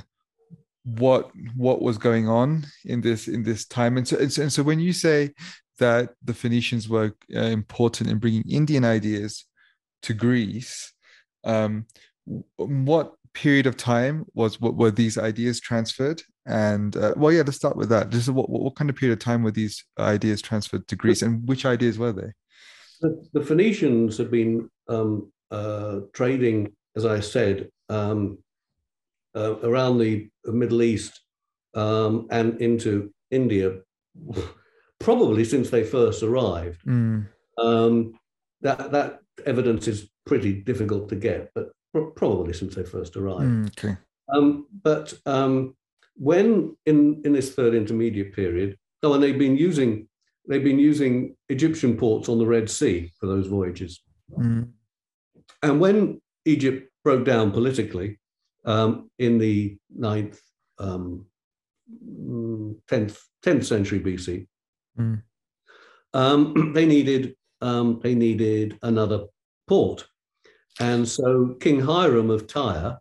what what was going on in this in this time. And so and so, and so when you say that the Phoenicians were uh, important in bringing Indian ideas to Greece. Um, what period of time was what were these ideas transferred? And uh, well, yeah, let's start with that. Is what, what kind of period of time were these ideas transferred to Greece, and which ideas were they? The, the Phoenicians had been um, uh, trading, as I said, um, uh, around the Middle East um, and into India probably since they first arrived. Mm. Um, that that evidence is pretty difficult to get, but pro- probably since they first arrived. Mm, okay. Um, but um, when in in this third intermediate period, oh, and they've been using they've been using Egyptian ports on the Red Sea for those voyages. Mm. And when Egypt broke down politically um, in the ninth, um, mm, 10th, 10th century BC, Mm. um, *clears throat* they needed um, they needed another port, and so King Hiram of Tyre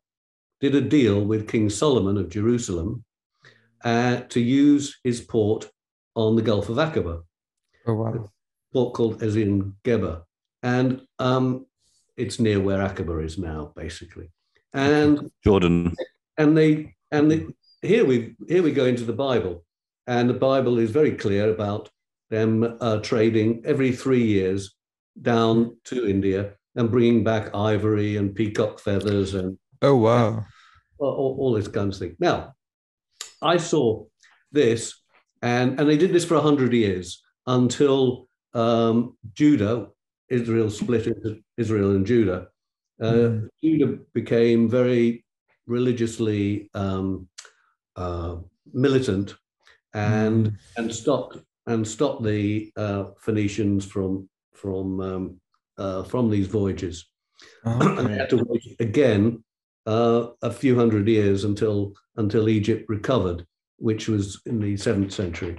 did a deal with King Solomon of Jerusalem uh, to use his port on the Gulf of Aqaba Oh wow. port called Ezion Geber, and um, it's near where Aqaba is now, basically. And Jordan. and they and they, here we here we go into the Bible, and the Bible is very clear about them uh, trading every three years down to India and bringing back ivory and peacock feathers and Oh wow. all, all, all this kind of thing. Now, I saw this, and and they did this for hundred years until um, Judah, Israel split into Israel and Judah. Uh, Mm. Judah became very religiously um, uh, militant, and Mm. and stopped and stopped the uh, Phoenicians from from um, uh, from these voyages and they had to wait again uh, a few hundred years until until Egypt recovered, which was in the seventh century,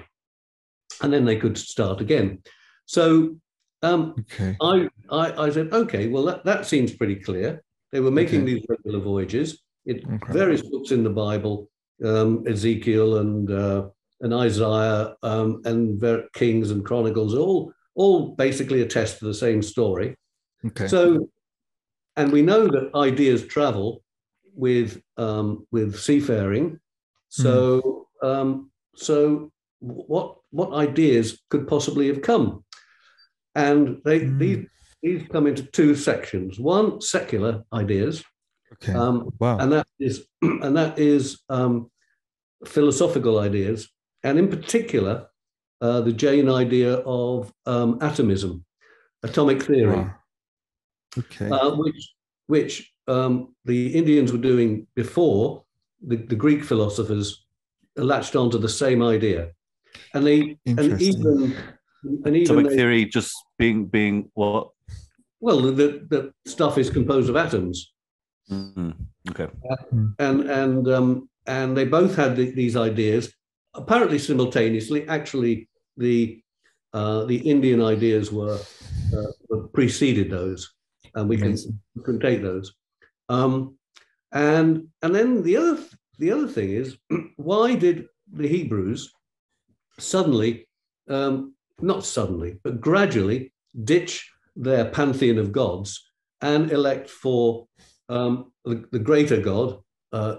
and then they could start again. So um, Okay. I, I I said, okay, well that, that seems pretty clear. They were making Okay. these regular voyages. It, Okay. Various books in the Bible, um, Ezekiel and uh, and Isaiah um, and Kings and Chronicles, all all basically attest to the same story. Okay. So, and we know that ideas travel with um, with seafaring. So, um, so what what ideas could possibly have come? And they Mm. these these come into two sections. One, secular ideas, okay. um, wow. and that is *clears throat* and that is um, philosophical ideas, and in particular, uh, the Jain idea of um, atomism, atomic theory Wow. Okay. uh, which which um, the Indians were doing before the, the Greek philosophers latched onto the same idea, and they and even and even Atomic they, theory just being being what? well the, the stuff is composed of atoms, Mhm. Okay. and and um, and they both had the, these ideas apparently simultaneously. Actually, the uh, the Indian ideas were, uh, were preceded those, and we can Amazing. can take those. Um, and and then the other the other thing is *clears throat* why did the Hebrews suddenly, um, not suddenly, but gradually ditch their pantheon of gods and elect for um, the, the greater God, uh,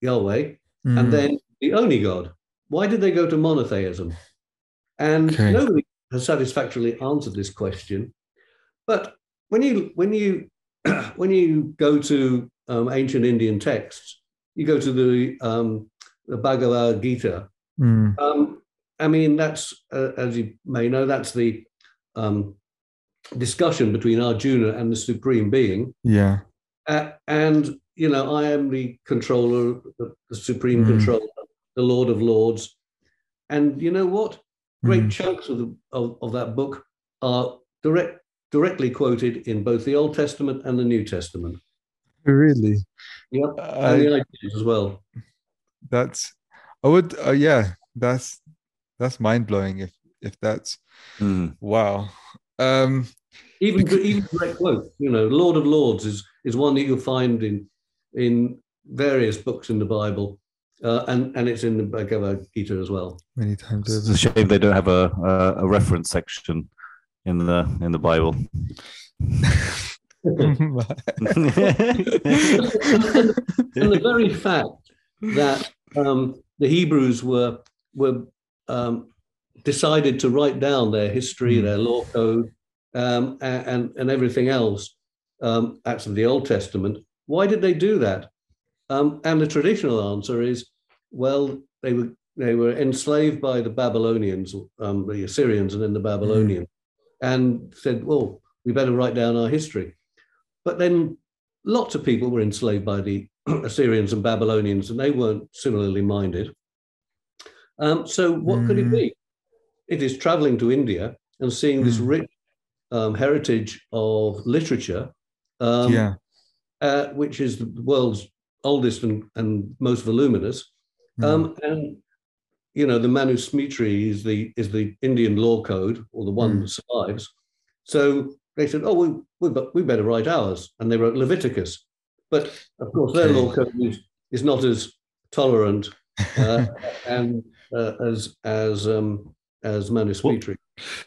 Yahweh, Mm. and then the only God. Why did they go to monotheism? And Okay. nobody has satisfactorily answered this question. But when you when you *clears throat* when you go to um, ancient Indian texts, you go to the um, the Bhagavad Gita. Mm. Um, I mean, that's uh, as you may know, that's the um, discussion between Arjuna and the Supreme Being. Yeah. Uh, and you know, I am the controller, the, the supreme Mm. controller, the Lord of Lords. And you know what? Great Mm. chunks of, the, of of that book are direct directly quoted in both the Old Testament and the New Testament. Really? Yep, I- and the ideas as well. That's I would uh, yeah, that's that's mind blowing if if that's Mhm. wow. Um Even Because- even direct quote. You know, Lord of Lords is is one that you'll find in in various books in the Bible, uh, and and it's in the Bhagavad Gita as well. many times It's a shame they don't have a, a a reference section in the in the Bible. *laughs* and the very fact that um, the Hebrews were were um, decided to write down their history, Mm. their law code, um, and and everything else, um, actually the Old Testament. Why did they do that? Um, and the traditional answer is, well, they were they were enslaved by the Babylonians, um, the Assyrians, and then the Babylonians, and said, "Well, we better write down our history." But then lots of people were enslaved by the *clears throat* Assyrians and Babylonians, and they weren't similarly minded. Um, so, what could it Mm. be? It is traveling to India and seeing this Mm. rich um, heritage of literature, um, yeah. uh, which is the world's oldest and, and most voluminous. Mm. Um, and you know, the Manusmriti is the is the Indian law code, or the one Mm. that survives. So they said, "Oh, we we, we better write ours," and they wrote Leviticus. But of course, their law code is, is not as tolerant uh, *laughs* and uh, as as um, as Manusmriti.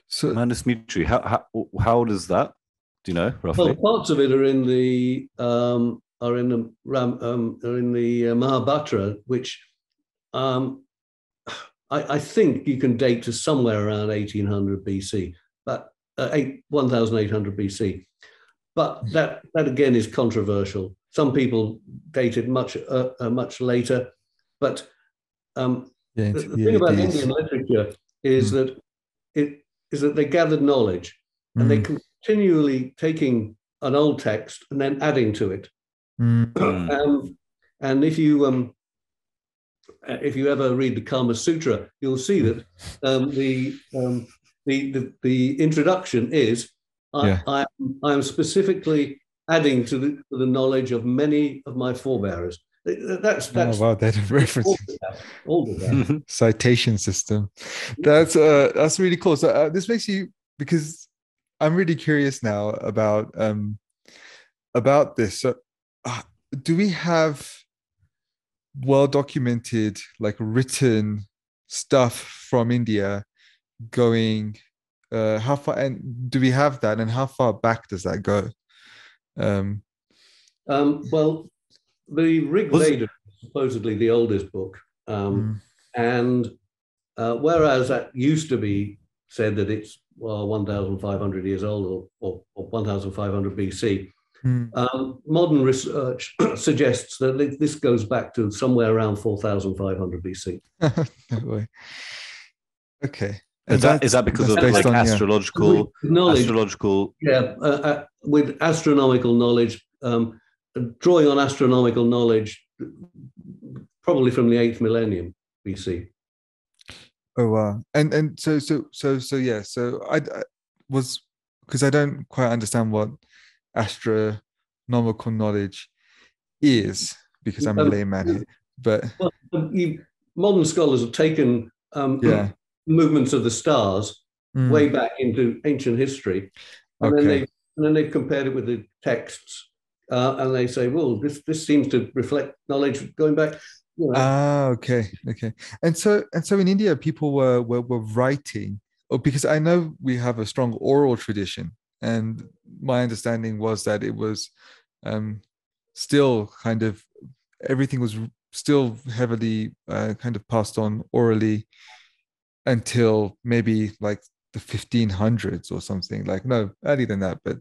so. How, how how old is that? Do you know roughly? Well, parts of it are in the um, are in the Ram um, are in the uh, Mahabharata, which um, I, I think you can date to somewhere around 1800 BC, but uh, eight, 1800 BC. But that that again is controversial. Some people date it much uh, uh, much later, but um, yeah, the, the the thing about 80s. Indian literature is Mm. that it is that they gathered knowledge and they Mm, continually taking an old text and then adding to it. mm, Mm. *clears throat* Um, and if you um, if you ever read the Kama Sutra, you'll see that um, the, um, the the the introduction is I, Yeah. I I am specifically adding to the, to the knowledge of many of my forebearers. That's that's oh wow, that reference. all of that. All of that. *laughs* citation system. That's uh that's really cool. So uh, this makes you because I'm really curious now about um about this. So uh, do we have well documented like written stuff from India going uh how far and do we have that and how far back does that go? Um Um, well, the Rig Was- Veda is supposedly the oldest book, um, mm, and uh, whereas that used to be said that it's well 1,500 years old or, or, or 1,500 BC, mm, um, modern research *clears throat* suggests that this goes back to somewhere around 4,500 BC. *laughs* no way. Okay. Is And that is that because that's of based like on, astrological With knowledge, astrological? yeah, uh, uh, with astronomical knowledge, um, drawing on astronomical knowledge, probably from the eighth millennium BC. Oh wow! And and so so so so yeah. So I, I was because I don't quite understand what astronomical knowledge is because I'm a Um, layman here. But Well, modern scholars have taken um, yeah, *clears throat* movements of the stars Mm, way back into ancient history, and then they and then they've compared it with the texts, uh, and they say, well, this this seems to reflect knowledge going back. You know, Ah, okay, okay. And so and so in India, people were were, were writing. Oh, because I know we have a strong oral tradition, and my understanding was that it was um, still kind of everything was still heavily uh, kind of passed on orally until maybe like the 1500s or something. Like no, earlier than that, but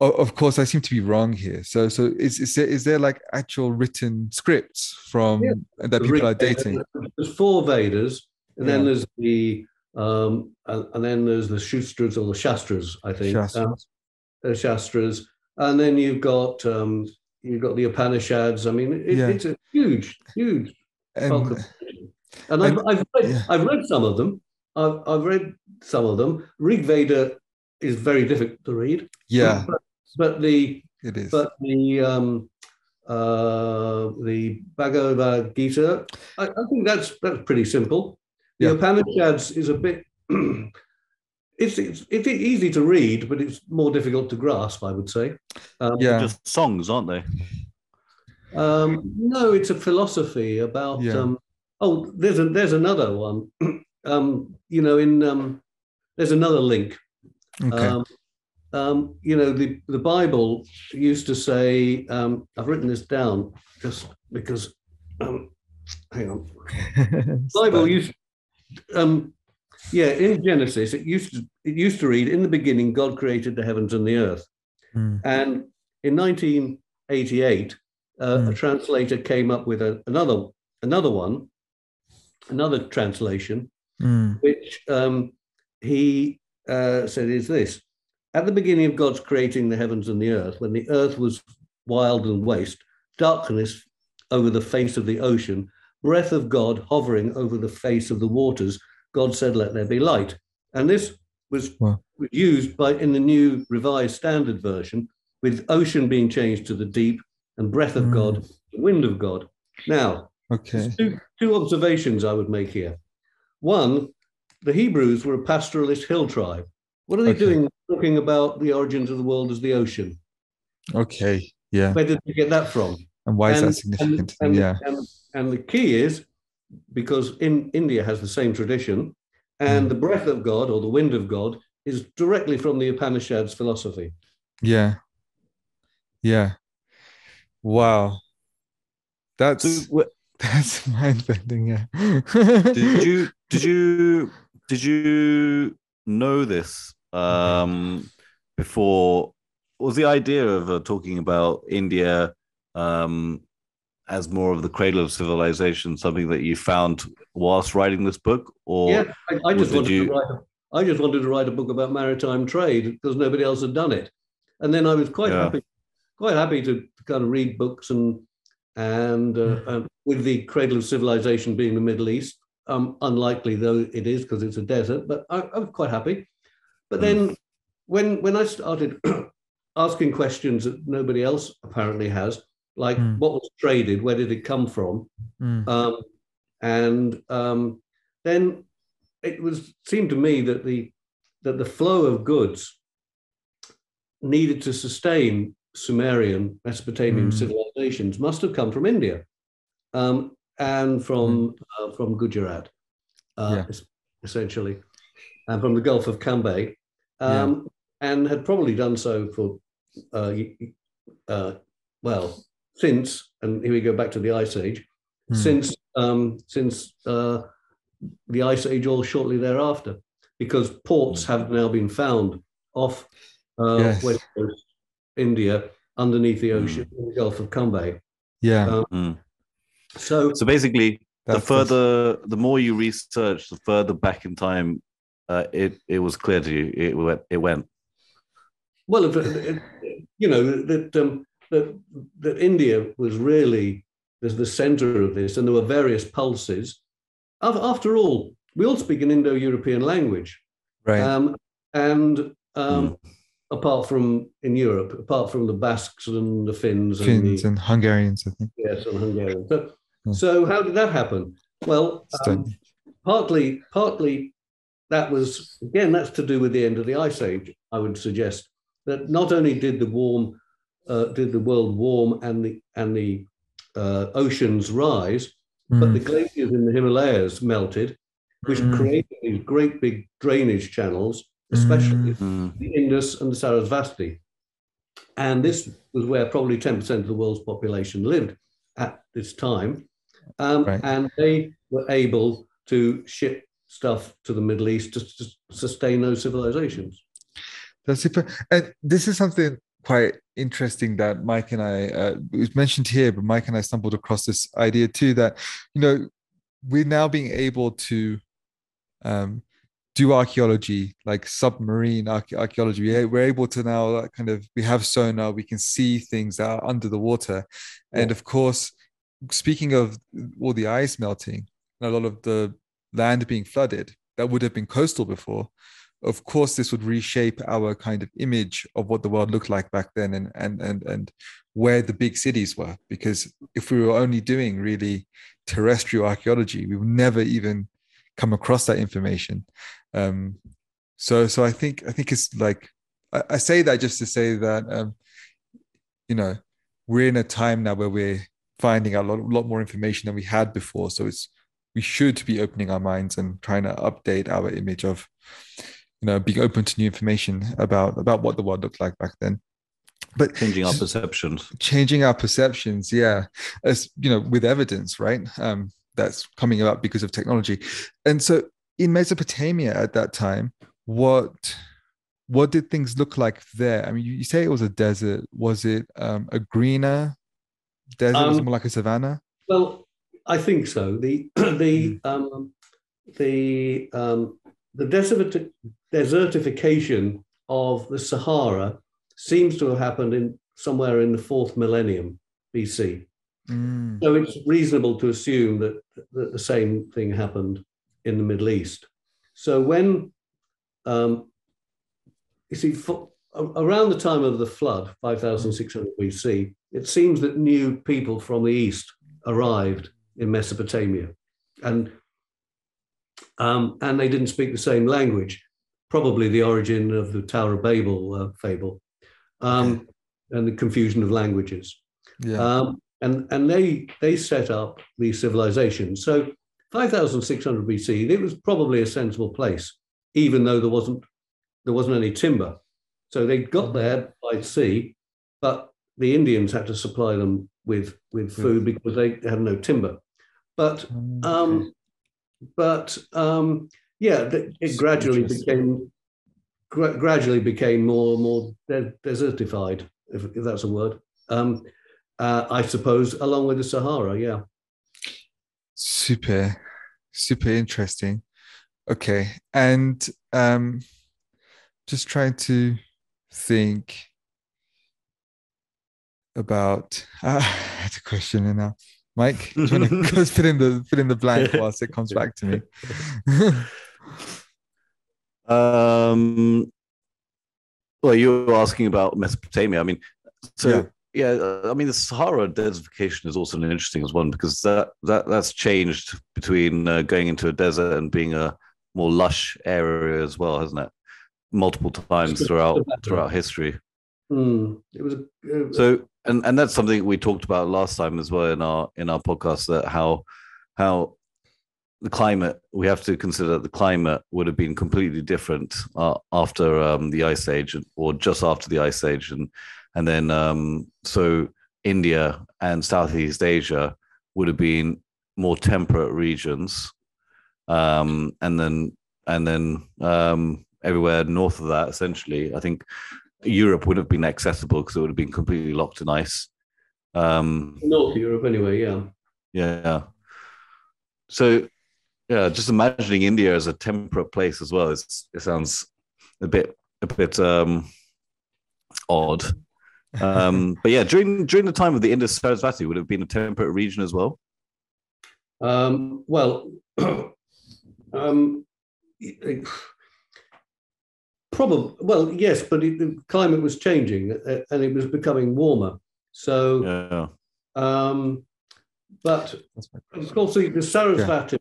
of course i seem to be wrong here so so is is there, is there like actual written scripts from Yeah. that people are dating There's four Vedas, and then there's the um, and, and then there's the Shustras or the Shastras, I think. Um, Shastras. the Shastras, and then you've got um, you've got the Upanishads. I mean, it, Yeah. it's a huge, huge of and I've, I've, read, yeah. I've read some of them. I've, I've read some of them. Rig Veda is very difficult to read. yeah But, but the it is but the um, uh, the Bhagavad Gita, I, I think that's that's pretty simple. The Yeah. Upanishads is a bit. *clears throat* it's, it's it's easy to read, but it's more difficult to grasp. I would say. Um, yeah Just songs, aren't they? Um, no, it's a philosophy about. Yeah. Um, oh, there's a there's another one. *clears throat* um, you know, in um, there's another link. okay Um, um, you know, the the Bible used to say. Um, I've written this down just because. Um, hang on. *laughs* Bible used. Um, yeah, in Genesis, it used to it used to read, "In the beginning, God created the heavens and the earth." Mm, And in 1988, uh, a Mm. translator came up with a, another another one, another translation, Mm. which um, he uh, said is this: At the beginning of God's creating the heavens and the earth, when the earth was wild and waste, darkness over the face of the ocean, breath of God hovering over the face of the waters, God said, "Let there be light." And this was Wow. used by in the new revised standard version, with ocean being changed to the deep and breath of Mm. God, the wind of God. Now, Okay. two, two observations I would make here. One, the Hebrews were a pastoralist hill tribe. What are they Okay. doing talking about the origins of the world as the ocean? Okay. Yeah. Where did they get that from? And why is And- that significant? And, yeah. and, and the key is because in India has the same tradition, and Mm. the breath of God or the wind of God is directly from the Upanishads philosophy. Yeah. Yeah. Wow. That's So, wh- *laughs* that's mind bending. Yeah. did *laughs* you did you did you know this um, before? Was the idea of uh, talking about India um, as more of the cradle of civilization something that you found whilst writing this book, or yeah, I, I just wanted you- to write. A, I just wanted to write a book about maritime trade because nobody else had done it, and then I was quite Yeah. happy, quite happy to kind of read books and and, uh, Hmm. and with the cradle of civilization being the Middle East, um, unlikely though it is because it's a desert, but I, I was quite happy. But then when when I started *clears throat* asking questions that nobody else apparently has, like Hmm. what was traded, where did it come from, Mm, um, and um, then it was seemed to me that the that the flow of goods needed to sustain Sumerian Mesopotamian Mm. civilizations must have come from India um, and from uh, from Gujarat, uh, Yeah. essentially, and from the Gulf of Cambay, um, and had probably done so for uh, uh, well since and here we go back to the Ice Age mm. since um, since uh, the Ice Age or shortly thereafter, because ports have now been found off uh, Yes. west coast India underneath the Mm. ocean in the Gulf of Cambay. yeah. um, Mm. So so basically, the That's- that's- further, the more you research, the further back in time uh, it it was clear to you it went. It went. well, if, it- you know that um, that that India was really the, the center of this, and there were various pulses. After all, we all speak an Indo-European language. Right. Um, and um, Mm. apart from in Europe, apart from the Basques and the Finns, Finns and and Hungarians, I think. yes, and Hungarians. So, Hmm. so how did that happen? Well, um, partly, partly that was again that's to do with the end of the ice age. I would suggest that not only did the warm, uh, did the world warm and the and the uh, oceans rise, but Mm, the glaciers in the Himalayas melted, which Mm. created these great big drainage channels, especially Mm. the Indus and the Sarasvati. And this was where probably 10% of the world's population lived at this time. Um, Right. And they were able to ship stuff to the Middle East to, to sustain those civilizations. That's super. And this is something quite interesting that Mike and I, uh, it was mentioned here, but Mike and I stumbled across this idea too that, you know, we're now being able to um, do archaeology, like submarine archaeology. We- We're able to now like, kind of, we have sonar, we can see things that are under the water. And of course, speaking of all the ice melting, and a lot of the land being flooded that would have been coastal before, of course this would reshape our kind of image of what the world looked like back then and and and and where the big cities were. Because if we were only doing really terrestrial archaeology we would never even come across that information. Um so so i think i think it's like i, I say that just to say that um you know we're in a time now where we're finding a lot, lot more information than we had before. So it's we should be opening our minds and trying to update our image of you know being open to new information about about what the world looked like back then. But Changing our perceptions. changing our perceptions yeah as you know with evidence right? Um that's coming about because of technology. And so in mesopotamia at that time what what did things look like there? I mean you, you say it was a desert. Was it um, a greener desert? Was it Um, more like a savanna? Well, I think so. The *clears throat* the um, the um, the desert, desertification of the Sahara seems to have happened in somewhere in the fourth millennium BC. Mm. So it's reasonable to assume that, that the same thing happened in the Middle East. So when um, you see, for, around the time of the flood, 5600 BC, it seems that new people from the east arrived in Mesopotamia, and um, and they didn't speak the same language. Probably the origin of the Tower of Babel uh, fable, um, and the confusion of languages. Yeah. Um, and and they they set up these civilizations. So 5600 BC, it was probably a sensible place, even though there wasn't there wasn't any timber. So they got there by sea, but the Indians had to supply them with with food because they had no timber. But Mm, um, but um, yeah, it gradually became gra- gradually became more and more de- desertified, if, if that's a word. Um, uh, I suppose, along with the Sahara. Yeah. super super interesting okay and um just trying to think about uh, *laughs* I had a question now mike do you want to *laughs* go fill in the fill in the blank whilst it comes back to me *laughs* Um, well, you were asking about Mesopotamia. I mean, so Yeah. yeah, uh, I mean, the Sahara desertification is also an interesting as one because that that that's changed between uh, going into a desert and being a more lush area as well, hasn't it? Multiple times throughout throughout history. Hmm. It was. A, So, and and that's something we talked about last time as well in our in our podcast that how how the climate we have to consider the climate would have been completely different uh, after um, the ice age or just after the ice age. And and then um, so India and Southeast Asia would have been more temperate regions um, and then and then um, everywhere north of that essentially. I think Europe would have been accessible because it would have been completely locked in ice. Um, North Europe, anyway. Yeah. yeah. So, yeah, just imagining India as a temperate place as well. It's, it sounds a bit a bit um, odd. Um, *laughs* but yeah, during during the time of the Indus Sarasvati, would it have been a temperate region as well. Um, well, *clears throat* um, probably. Well, yes, but it, the climate was changing uh, and it was becoming warmer. So, Yeah. um, but of course, the, the Sarasvati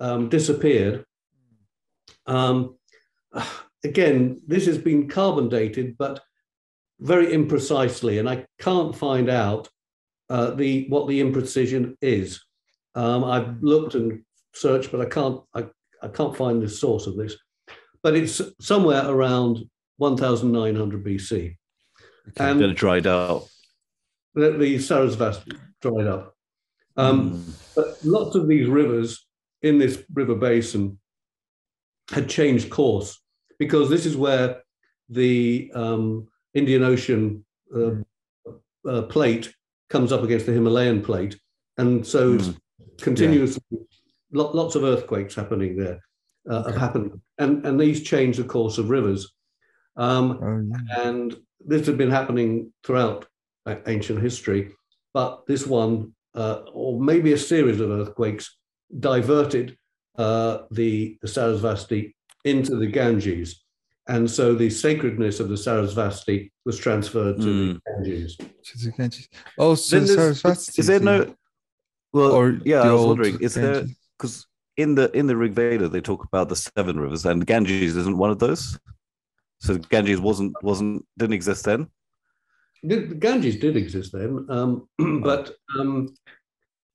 um, disappeared. Um, *sighs* again, this has been carbon dated, but very imprecisely, and I can't find out uh, the what the imprecision is. Um, I've looked and searched, but I can't I, I can't find the source of this. But it's somewhere around 1900 BC. And then it dried out. the, the Sarasvati dried up. Um, Mm. But lots of these rivers in this river basin had changed course because this is where the um, Indian Ocean uh, uh, plate comes up against the Himalayan plate. And so it's continuously, lo- lots of earthquakes happening there uh, have happened. And, and these change the course of rivers. Um, oh yeah and this had been happening throughout ancient history, but this one, uh, or maybe a series of earthquakes, diverted uh, the, the Sarasvati into the Ganges. And so the sacredness of the Sarasvati was transferred to the Ganges. Ganges. Oh, so Then Sarasvati is there no? Well, or yeah, the I was wondering, is there because in the in the Rig Veda they talk about the seven rivers, and Ganges isn't one of those. So Ganges wasn't wasn't didn't exist then. The the Ganges did exist then, um, *clears throat* but um,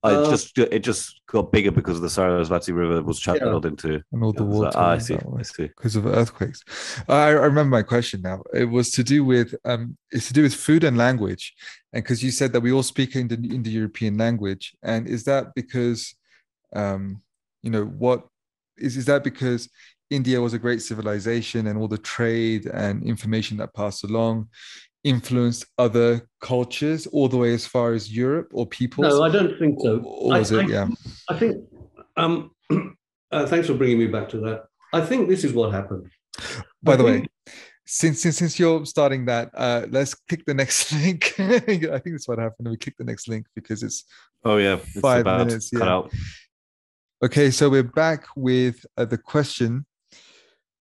I Uh, just it just got bigger because the Sarasvati River was channeled into. and all the Yeah, so- water ah, I see. I see. because of earthquakes. I, I remember my question now. It was to do with um, it's to do with food and language, and because you said that we all speak in the in the European language, and is that because, um, you know, what is is that because India was a great civilization and all the trade and information that passed along, influenced other cultures all the way as far as Europe or people? No, I don't think so. Or was I, it? I- yeah. I think. Um, *clears throat* uh, thanks for bringing me back to that. I think this is what happened. By I the way, since since since you're starting that, uh, let's click the next *laughs* link. I think that's what happened. We click the next link because it's Oh yeah, it's Five about minutes, cut yeah. out. Okay. So we're back with uh, the question: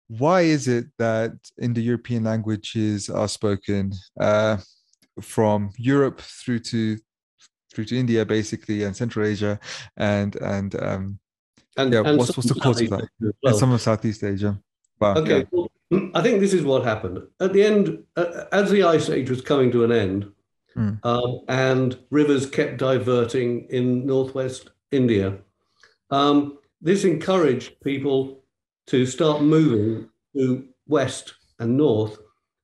Why is it that Indo-European languages are spoken uh, from Europe through to through to India, basically, and Central Asia, and and um, And, Yeah, and what's- what's the some cause of Southeast that? Asia and some of Southeast Asia? Wow. Okay, well, I think this is what happened. At the end, uh, as the ice age was coming to an end, Hmm. um, and rivers kept diverting in northwest India, um, this encouraged people to start moving to west and north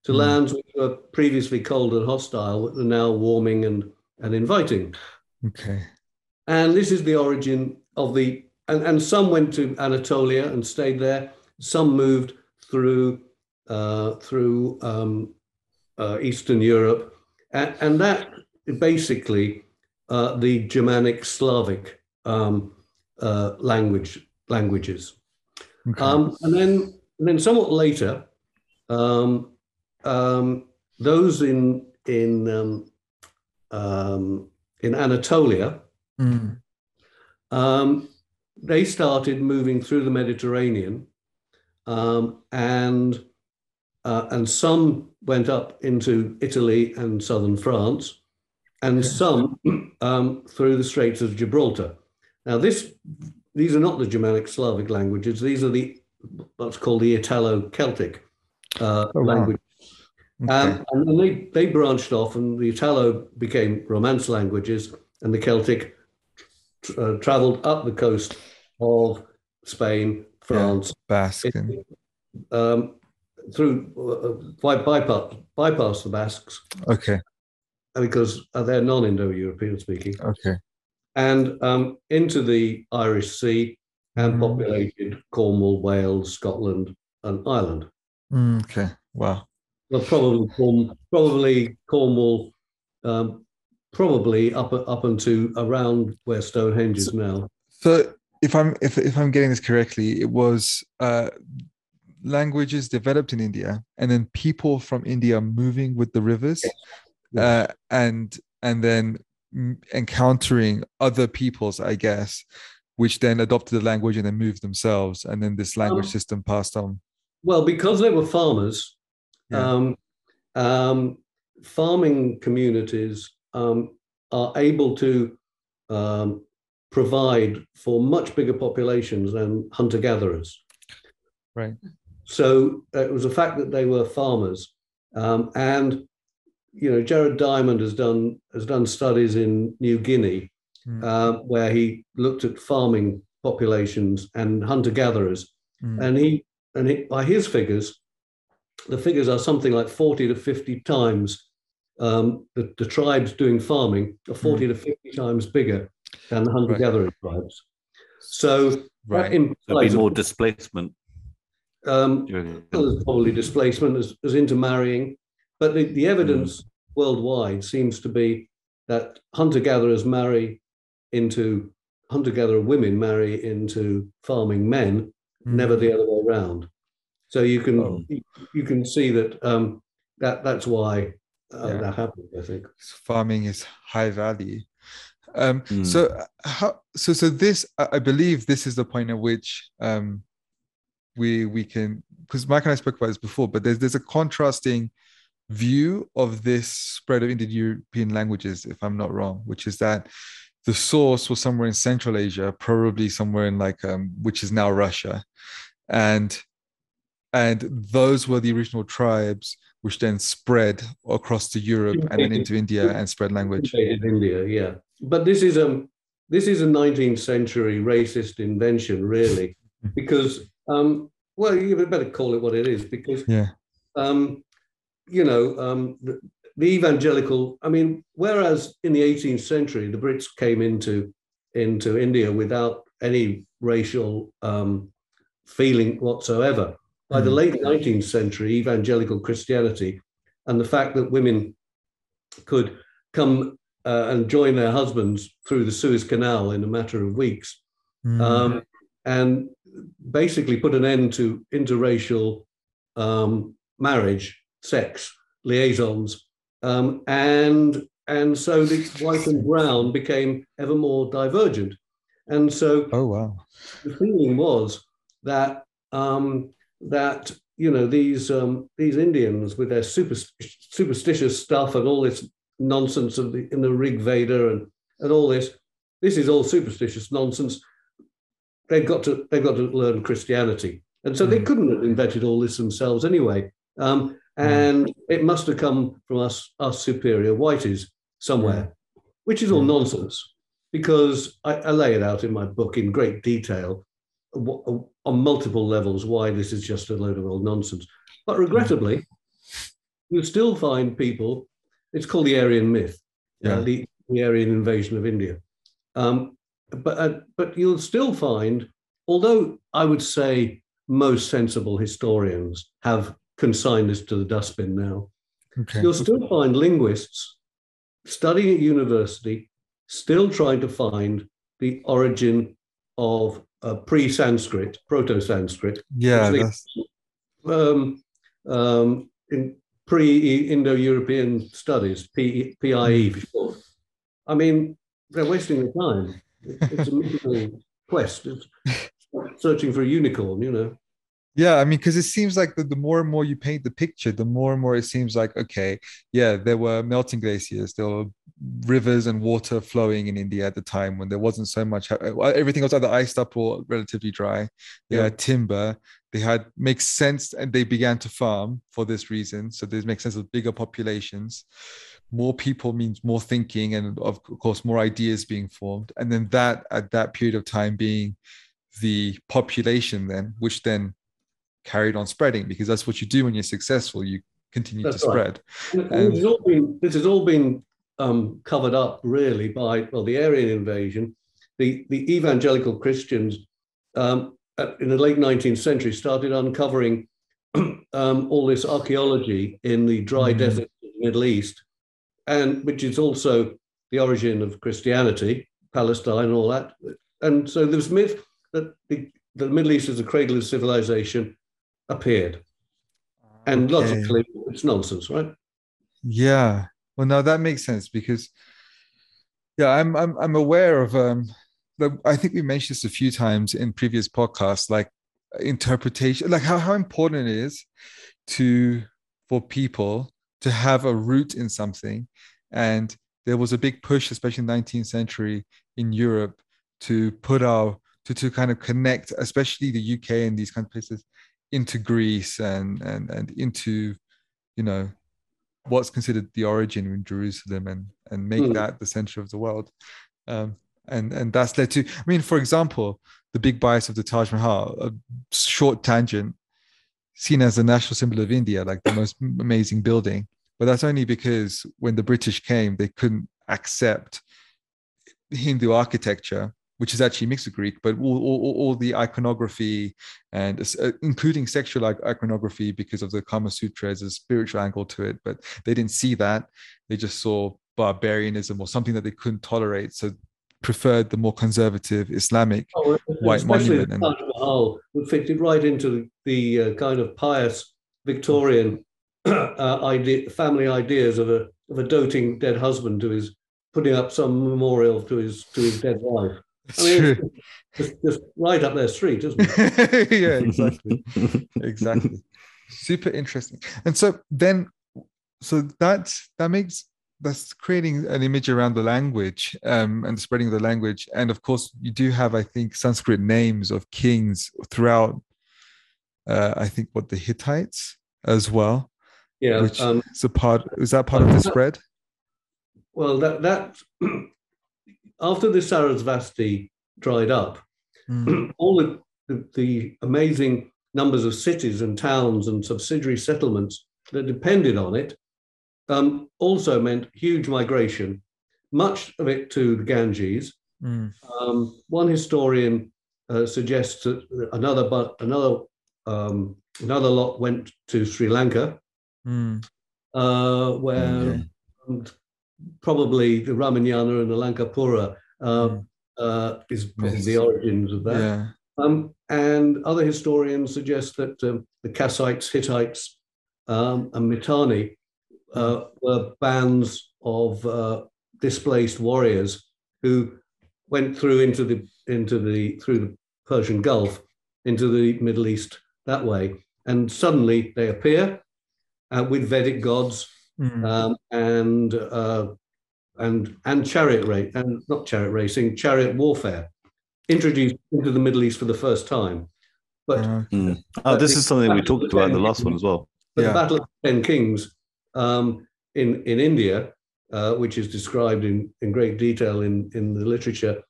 to Hmm. lands which were previously cold and hostile, but are now warming and, and inviting. Okay. And this is the origin of the, and, and some went to Anatolia and stayed there. Some moved through uh, through um, uh, Eastern Europe, and, and that basically uh, the Germanic Slavic um, uh, language languages. Okay. Um, and then, and then somewhat later, um, um, those in in um, um, in Anatolia, Mm. um, they started moving through the Mediterranean, um, and uh, and some went up into Italy and southern France, and Okay. some um, through the Straits of Gibraltar. Now, this these are not the Germanic Slavic languages; these are the what's called the Italo-Celtic uh, Oh. Okay. Um, and then they, they branched off, and the Italo became Romance languages, and the Celtic uh, traveled up the coast of Spain, France, Basque. and- um, through uh, bypass, bypass the Basques Okay. because uh, they're non-Indo-European speaking, Okay. And um, into the Irish Sea and Mm. populated Cornwall, Wales, Scotland, and Ireland. Mm, okay. Wow. Well, probably probably Cornwall, um, probably up up into around where Stonehenge is now. So if I'm if if I'm getting this correctly, it was uh languages developed in India and then people from India moving with the rivers uh and and then encountering other peoples, I guess, which then adopted the language and then moved themselves and then this language Um, system passed on. Well, because they were farmers, Yeah. um, um, farming communities um, are able to um, provide for much bigger populations than hunter gatherers. Right. So uh, it was a fact that they were farmers, um, and you know Jared Diamond has done has done studies in New Guinea Mm. um, where he looked at farming populations and hunter gatherers, Mm. and he and he, by his figures, the figures are something like forty to fifty times um, the, the tribes doing farming are forty to fifty times bigger than the hunter gatherer tribes. So Right. There'll implies be more displacement. um, do you reckon? well, there's probably displacement as, as intermarrying, but the, the evidence worldwide seems to be that hunter gatherers marry into hunter gatherer women marry into farming men, Mm. never the other way around. So you can Oh. you, you can see that um, that that's why uh, Yeah. that happened. I think. farming is high value. Um, Mm. So uh, how so so this I I believe this is the point at which um, we we can because Mike and I spoke about this before, but there's there's a contrasting view of this spread of Indo-European languages, if I'm not wrong, which is that the source was somewhere in Central Asia, probably somewhere in like um, which is now Russia, and and those were the original tribes which then spread across to Europe and then into India and spread language. India, yeah. But this is um this is a 19th century racist invention, really, *laughs* because um well you better call it what it is because Yeah. um you know um the, the evangelical I mean whereas in the 18th century the Brits came into into India without any racial um feeling whatsoever by the Mm. late 19th century evangelical Christianity and the fact that women could come uh, and join their husbands through the Suez Canal in a matter of weeks, mm. um, and basically put an end to interracial um, marriage, sex, liaisons, um, and and so the white and brown became ever more divergent. And so, oh wow, the feeling was that um, that you know these um, these Indians with their super, superstitious stuff and all this nonsense of the, in the Rig Veda and and all this, this is all superstitious nonsense. They've got to they've got to learn Christianity, and so mm. they couldn't have invented all this themselves anyway. Um. And it must have come from us us superior whiteys somewhere, which is all mm. nonsense because I, I, lay it out in my book in great detail on multiple levels why this is just a load of old nonsense. But regrettably, you still find people, it's called the Aryan myth, uh, yeah. uh, the, the, Aryan invasion of India. Um, but, uh, but you'll still find, although I would say most sensible historians have consigned this to the dustbin now, okay. you'll still find linguists studying at university still trying to find the origin of uh, pre-Sanskrit, proto-Sanskrit. Yeah. um, um, in pre-Indo-European studies, P- PIE for short. I mean, they're wasting their time. It's a mythical *laughs* quest. It's searching for a unicorn, you know. Yeah, I mean, because it seems like the, the more and more you paint the picture, the more and more it seems like, okay, yeah, there were melting glaciers, there were rivers and water flowing in India at the time when there wasn't so much, uh, everything was either iced up or relatively dry. They yeah. had timber, they had, makes sense, and they began to farm for this reason. So this makes sense of bigger populations. More people means more thinking, and of course, more ideas being formed. And then that, at that period of time, being the population, then, which then carried on spreading because that's what you do when you're successful. You continue that's to right. spread. And, this has all been, this has all been um, covered up really by well the Aryan invasion. The the evangelical Christians um, in the late 19th century started uncovering *clears throat* um, all this archaeology in the dry mm. desert of the Middle East, and which is also the origin of Christianity, Palestine, and all that. And so there's myth that the, the Middle East is a cradle of civilization, appeared. And okay. logically, it's nonsense, right? Yeah. Well, now that makes sense because, yeah, I'm I'm I'm aware of um, the, I think we mentioned this a few times in previous podcasts, like interpretation, like how how important it is to for people to have a root in something, and there was a big push, especially in the 19th century in Europe, to put our to to kind of connect, especially the UK and these kind of places, into Greece and and and into you know what's considered the origin in Jerusalem and and make mm. that the center of the world. Um, and and that's led to I mean, for example, the big bias of the Taj Mahal, a short tangent, seen as the national symbol of India, like the most amazing building. But that's only because when the British came, they couldn't accept Hindu architecture which is actually mixed with Greek, but all, all, all the iconography and uh, including sexual iconography because of the Kama Sutra as a spiritual angle to it. But they didn't see that. They just saw barbarianism or something that they couldn't tolerate. So preferred the more conservative Islamic oh, white monument. And, Mahal would fit it right into the uh, kind of pious Victorian *clears throat* uh, idea, family ideas of a of a doting dead husband to his putting up some memorial to his to his dead wife. I mean. Just, just right up their street, isn't it? *laughs* yeah, exactly. exactly. Super interesting. And so then, so that that makes that's creating an image around the language um, and spreading the language. And of course, you do have, I think, Sanskrit names of kings throughout. Uh, I think what the Hittites as well. Yeah, which um, is a part. Is that part of the spread? Well, that that *clears throat* after the Sarasvati dried up, mm. *clears throat* all the, the, the, amazing numbers of cities and towns and subsidiary settlements that depended on it um, also meant huge migration, much of it to the Ganges. Mm. Um, one historian uh, suggests that another, but another, um, another lot went to Sri Lanka. Mm. uh, where Okay. Um, probably the Ramayana and the Lankapura uh, uh, is probably Yes. the origins of that. Yeah. Um, and other historians suggest that um, the Kassites, Hittites, um, and Mitanni uh, were bands of uh, displaced warriors who went through into the into the through the Persian Gulf into the Middle East that way, and suddenly they appear uh, with Vedic gods Mm. um, and uh, and and chariot race and not chariot racing, chariot warfare introduced into the Middle East for the first time. But, Uh, Mm. Oh, this is something we talked about in the last one as well. but Yeah. the Battle of the Ten Kings um, in in India, uh, which is described in in great detail in in the literature,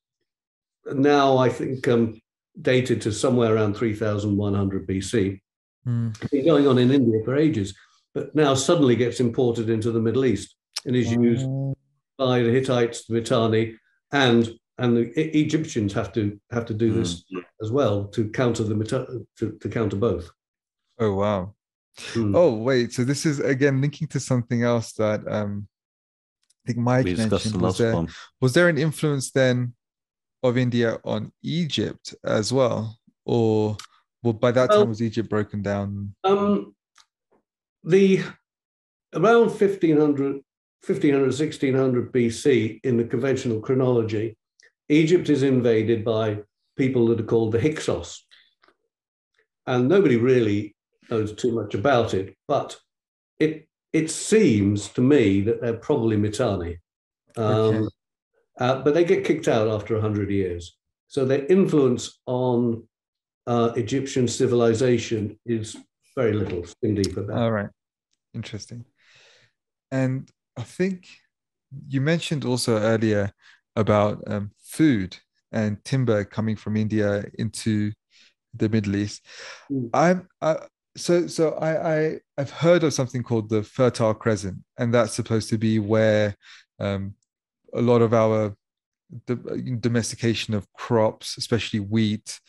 now I think um, dated to somewhere around 3,100 BC. mm. Been going on in India for ages, but now suddenly gets imported into the Middle East and is used Oh, by the Hittites, the Mitanni, and and the Egyptians have to have to do this as well to counter the Mita- to, to counter both. oh wow. Mm. Oh wait, so this is again linking to something else that um I think Mike We mentioned. the Was there one. was there an influence then of India on Egypt as well, or well by that Well- time was Egypt broken down? Um, the around 1500, 1500, 1600 BC in the conventional chronology, Egypt is invaded by people that are called the Hyksos. And nobody really knows too much about it, but it it seems to me that they're probably Mitanni. Um, Okay. uh, but they get kicked out after 100 years. So their influence on uh, Egyptian civilization is very little, skin deep at that. All right, interesting. And I think you mentioned also earlier about um, food and timber coming from India into the Middle East. Mm. I'm I, so so I, I I've heard of something called the Fertile Crescent, and that's supposed to be where um, a lot of our do- domestication of crops, especially wheat,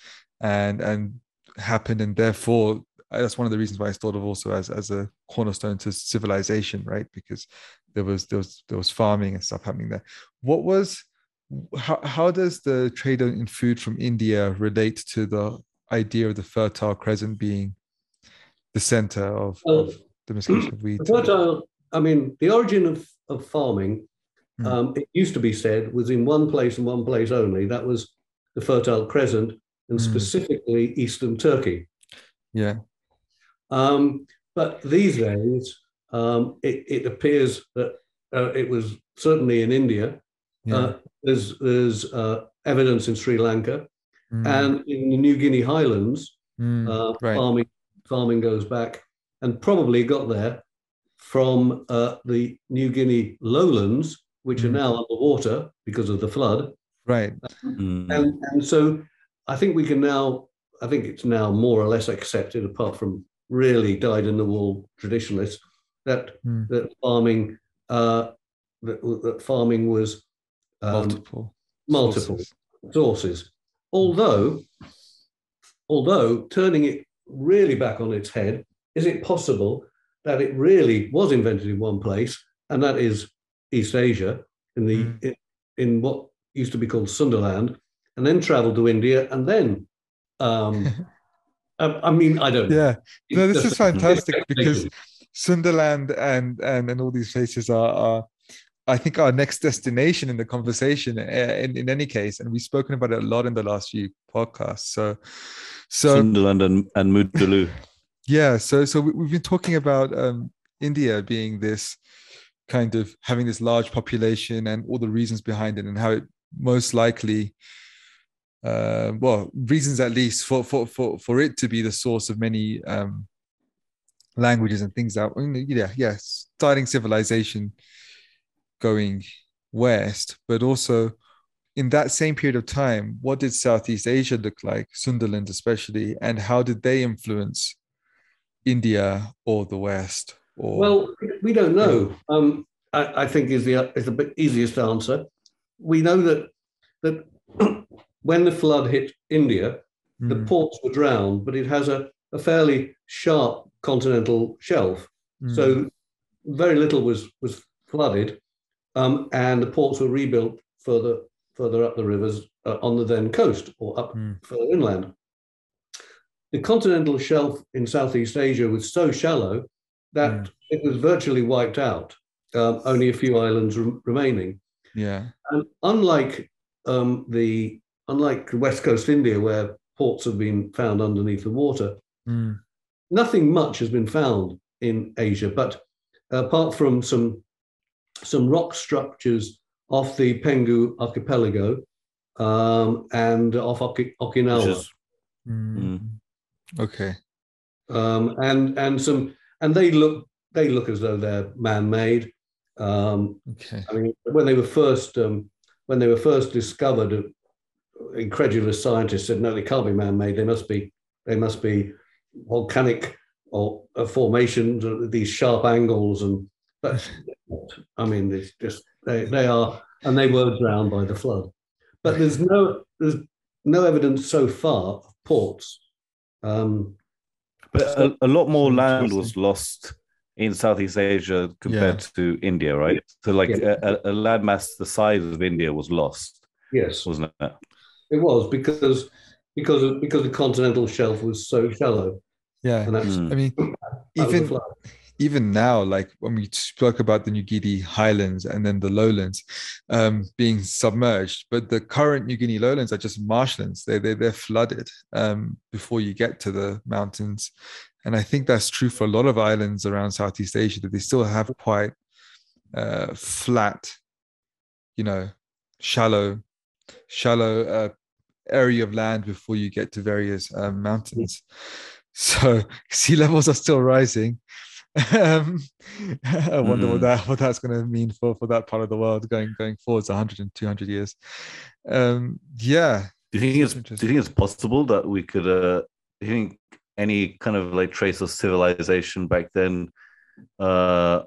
and and happened, and therefore that's one of the reasons why it's thought of also as as a cornerstone to civilization, right? Because there was there was there was farming and stuff happening there. What was how how does the trade in food from India relate to the idea of the Fertile Crescent being the center of, Well, of domestication of wheat? Fertile, I mean, the origin of, of farming, Hmm. um, it used to be said, was in one place and one place only. That was the Fertile Crescent, and Hmm. specifically Eastern Turkey. Yeah. Um, but these days, um, it, it appears that uh, it was certainly in India. Yeah. Uh, there's there's uh, evidence in Sri Lanka Mm, and in the New Guinea Highlands. mm, uh, right. farming farming goes back and probably got there from uh, the New Guinea lowlands, which are Mm. now underwater because of the flood. right. Mm. And and so I think we can now I think it's now more or less accepted, apart from really dyed in the wool traditionalists, that Mm. that farming uh, that, that farming was um, multiple. multiple sources. sources. Although, although turning it really back on its head, is it possible that it really was invented in one place, and that is East Asia, in the Mm. in, in what used to be called Sundaland, and then travelled to India, and then, um, *laughs* I, I mean, I don't. know. Yeah. No, this is fantastic because Sundaland and and and all these places are, are I think our next destination in the conversation uh, in, in any case and we've spoken about it a lot in the last few podcasts so so Sundaland and, and Moodaloo. *laughs* yeah so so we, we've been talking about um India being this kind of having this large population and all the reasons behind it and how it most likely uh, well reasons at least for for for for it to be the source of many um languages and things that yeah yeah starting civilization going west but also in that same period of time what did southeast asia look like sundaland especially and how did they influence india or the west or Well, we don't know. Um, I, I think is the is the easiest answer. We know that that when the flood hit India, the Mm, ports were drowned, but it has a, a fairly sharp continental shelf. mm, So very little was was flooded, um, and the ports were rebuilt further further up the rivers uh, on the then coast or up Mm. further inland. The continental shelf in Southeast Asia was so shallow that Mm. it was virtually wiped out. Um, only a few islands rem- remaining. Yeah. And unlike um, the unlike West Coast India, where ports have been found underneath the water, Mm. nothing much has been found in Asia. But apart from some some rock structures off the Penghu archipelago um, and off Oki- Okinawa, is Mm. Okay. um, and and some and they look they look as though they're man-made. Um, Okay. I mean, when they were first um, when they were first discovered, incredulous scientists said, "No, they can't be man-made. They must be they must be volcanic or uh, formations, these sharp angles." And *laughs* but I mean, it's just they they are, and they were drowned by the flood. But there's no there's no evidence so far of ports. Um, But a, a lot more land was lost in Southeast Asia compared to India, right? So, like Yeah. a, a landmass the size of India was lost, yes, wasn't it? It was because because of, because the continental shelf was so shallow, Yeah. and that's Mm. I mean, that was the even even now, like when we spoke about the New Guinea highlands and then the lowlands um, being submerged, but the current New Guinea lowlands are just marshlands. They they they're flooded um, before you get to the mountains, and I think that's true for a lot of islands around Southeast Asia that they still have quite uh, flat, you know, shallow, shallow uh, area of land before you get to various um, mountains. So *laughs* sea levels are still rising. um, *laughs* I wonder what Mhm. that what that's going to mean for for that part of the world going going forwards 100 and 200 years. Um, yeah, Do you think it's That's do you think it's possible that we could uh do you think any kind of like trace of civilization back then uh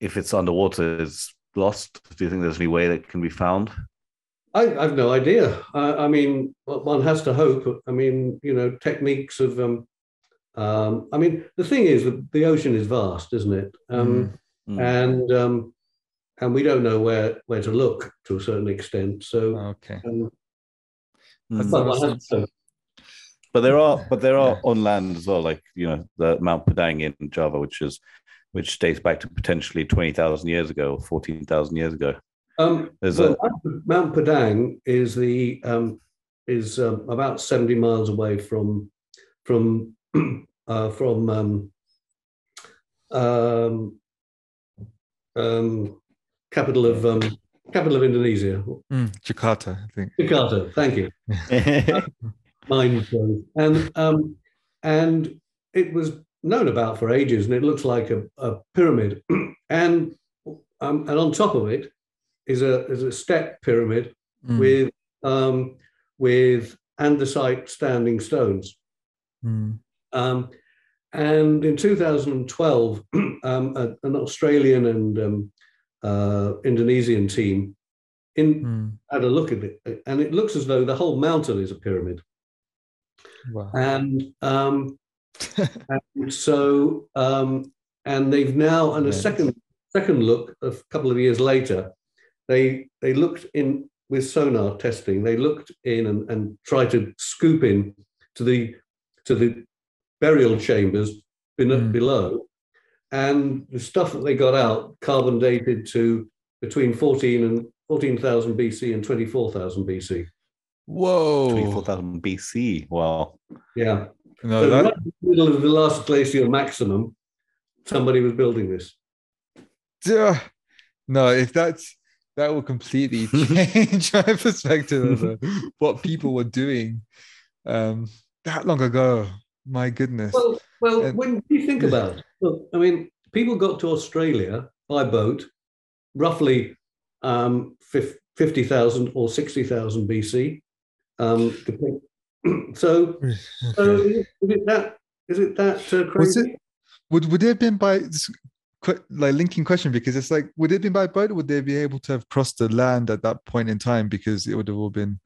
if it's underwater is lost? Do you think there's any way that can be found? I, I've no idea. I, I mean, one has to hope. I mean, you know, techniques of. Um, um, I mean, the thing is, that the ocean is vast, isn't it? Um, Mm. And um, and we don't know where where to look to a certain extent. So, okay. um, Mm. but one has to. But there are, but there are Yeah. on land as well, like you know, the Mount Padang in Java, which is, which dates back to potentially twenty thousand years ago, fourteen thousand years ago. Um, There's well, a Mount- Mount Padang is the um, is um, about seventy miles away from from *clears throat* uh, from um, um, um, capital of um, capital of Indonesia, Mm, Jakarta, I think. Jakarta. Thank you. *laughs* Mind blown. And um, and it was known about for ages, and it looks like a, a pyramid. *clears throat* and um, and on top of it is a is a step pyramid Mm, with um, with andesite standing stones. mm, Um, and in 2012, *clears throat* um, a- an Australian and um, uh, Indonesian team in, mm. had a look at it, and it looks as though the whole mountain is a pyramid. Wow. And, um, *laughs* and so, um, and they've now, and a Yes. second second look, a couple of years later, they they looked in with sonar testing. They looked in and, and tried to scoop in to the to the burial chambers Mm. below, and the stuff that they got out carbon dated to between 14 and 14,000 BC and 24,000 BC. Whoa. twenty-four thousand BC. Wow. Yeah. No, so that, right in the middle of the last glacial maximum, somebody was building this. Duh. no, if that's that will completely *laughs* change my perspective of uh, what people were doing um, that long ago. My goodness. Well, well, And- when you think about it, look, I mean, people got to Australia by boat, roughly um, fif- 50,000 or 60,000 BC. Um, depend- *clears throat* so, *sighs* so is it that? Is it that uh, crazy? Was it would would it have been by this que- like linking question because it's like would it have been by boat or would they be able to have crossed the land at that point in time because it would have all been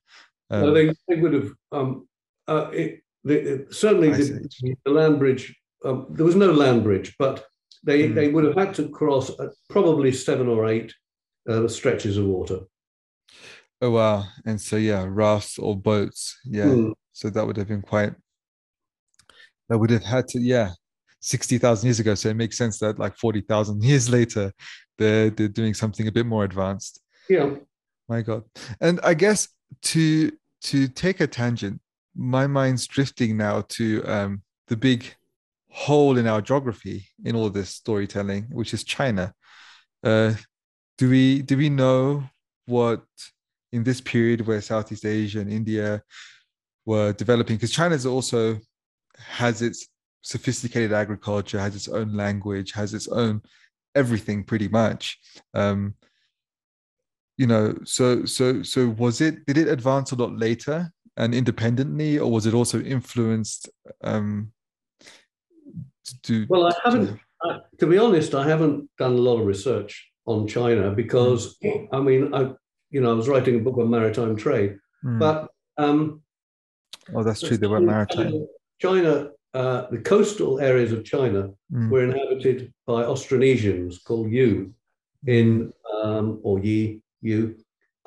um, well, they, they would have. Um, uh, it, the, it- certainly, the, the land bridge. Um, there was no land bridge, but they Hmm. they would have had to cross probably seven or eight uh, stretches of water. Oh wow. And so yeah, rafts or boats. Yeah. Hmm. So that would have been quite that would have had to, yeah, 60,000 years ago. So it makes sense that like 40,000 years *laughs* later, they're they're doing something a bit more advanced. Yeah. My God. And I guess to to take a tangent, my mind's drifting now to um the big hole in our geography in all this storytelling, which is China. Uh do we do we know what in this period where Southeast Asia and India were developing? Because China's also has its sophisticated agriculture, has its own language, has its own everything pretty much. Um, you know, so so so was it did it advance a lot later and independently, or was it also influenced um to Well, I haven't. I, to be honest, I haven't done a lot of research on China because I mean, I you know I was writing a book on maritime trade, Mm. but um, oh that's true, they were maritime. China, uh, the coastal areas of China Mm. were inhabited by Austronesians called Yu in um, or Yi Yu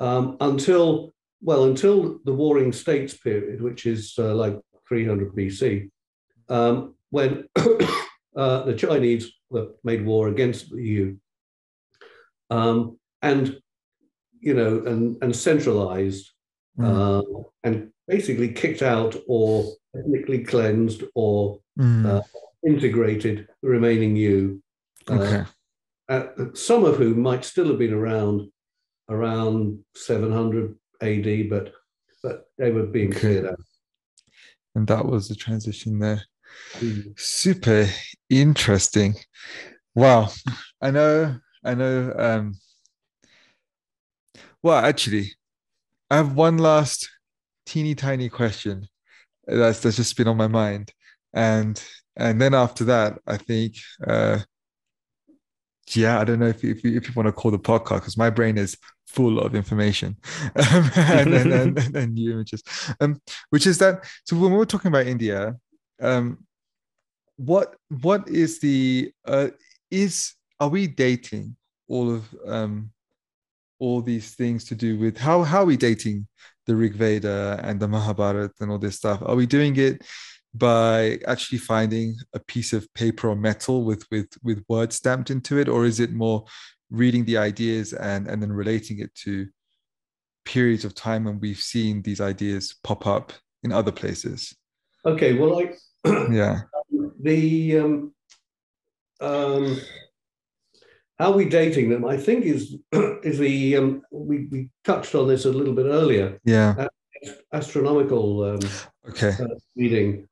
um, until well until the Warring States period, which is uh, like 300 BC, um, when *coughs* uh, the Chinese made war against the Yu, um, and you know and and centralized Mm. uh, and basically kicked out or ethnically cleansed or Mm. uh, integrated the remaining you. uh, okay. uh, some of whom might still have been around around 700 AD, but but they were being Okay. cleared out. And that was the transition there. Mm. super interesting wow i know i know um well actually i have one last teeny tiny question that's that's just been on my mind. And and then after that i think uh yeah i don't know if you, if you, if you want to call the podcast because my brain is full of information. *laughs* Um, and, and, and, and, *laughs* and new images. Um which is that so when we we're talking about india um what what is the uh is are we dating all of um all these things to do with how how are we dating the rig veda and the mahabharata and all this stuff. Are we doing it by actually finding a piece of paper or metal with with with words stamped into it? Or is it more reading the ideas and and then relating it to periods of time when we've seen these ideas pop up in other places? Okay, well, I, *clears throat* yeah. the um, um, how we dating them, I think, is *clears throat* is the um, we we touched on this a little bit earlier. yeah. Astronomical um, okay. uh, reading,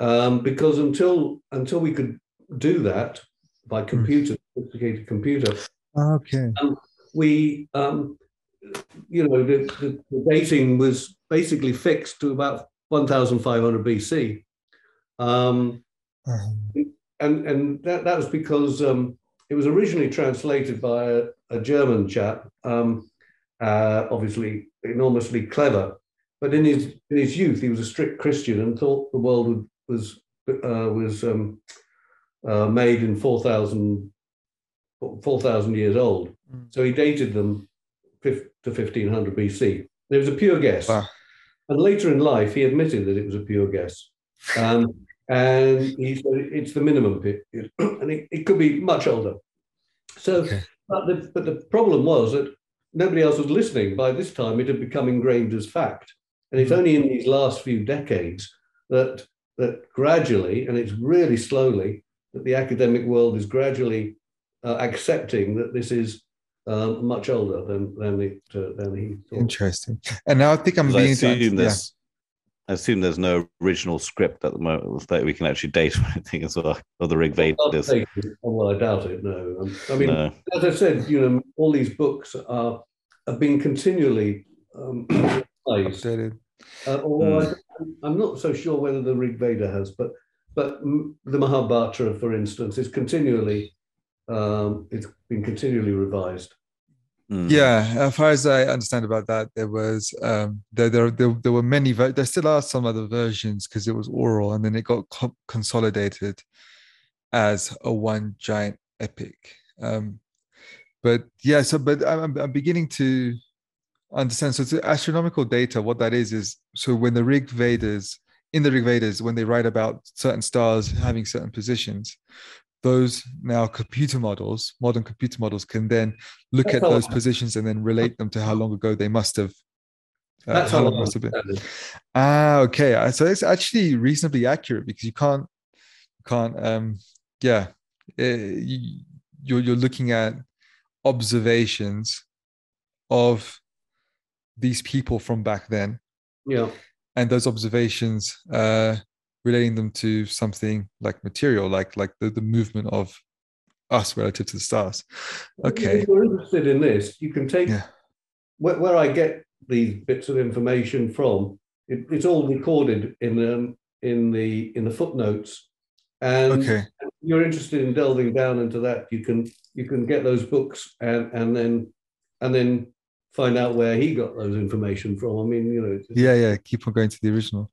um, because until until we could do that by computer, sophisticated computer, okay. we um, you know the, the, the dating was basically fixed to about 1500 BC. Um, Um, and and that, that was because um, it was originally translated by a, a German chap, um, uh, obviously enormously clever, but in his in his youth he was a strict Christian and thought the world would, was uh, was um, uh, made in 4,000 4,000 years old. Mm. So he dated them to 1500 BC. It was a pure guess. Wow. And later in life, he admitted that it was a pure guess. Um, and he said it's the minimum period, *clears throat* and it, it could be much older. So, Okay. but, the, but the problem was that nobody else was listening. By this time, it had become ingrained as fact. And it's only in these last few decades that that gradually, and it's really slowly, that the academic world is gradually uh, accepting that this is um, much older than than it uh, than he thought. Interesting. And now I think I'm 'Cause I being assume yeah. There's, I assume there's no original script at the moment that we can actually date *laughs* or anything as well, or the Rig Vedas. Oh, well, I doubt it. No, Um, I mean, No. as I said, you know, all these books are have been continually um, *clears throat* revised. updated. Uh, although I, I'm not so sure whether the Rig Veda has, but but mm, the Mahabharata, for instance, is continually um, it's been continually revised. Mm. Yeah, as far as I understand about that, there was um, there there there, there were many. Ver- there still are some other versions because it was oral, and then it got co- consolidated, as a one giant epic. Um, but yeah, so but I'm, I'm beginning to understand. So it's astronomical data. What that is is so when the Rig Vedas in the Rig Vedas, when they write about certain stars having certain positions, those now computer models, modern computer models, can then look That's at those positions and then relate them to how long ago they must have. Uh, That's how long must have been. Ah, okay. So it's actually reasonably accurate because you can't, can't. Um, yeah, uh, you, you're you're looking at observations of these people from back then. Yeah. And those observations uh, relating them to something like material, like like the, the movement of us relative to the stars. Okay. If you're interested in this, you can take yeah. where, where, I get these bits of information from. It, it's all recorded in the in the in the footnotes. And okay. if you're interested in delving down into that, you can you can get those books and and then and then find out where he got those information from. I mean, you know. Yeah, yeah. Keep on going to the original.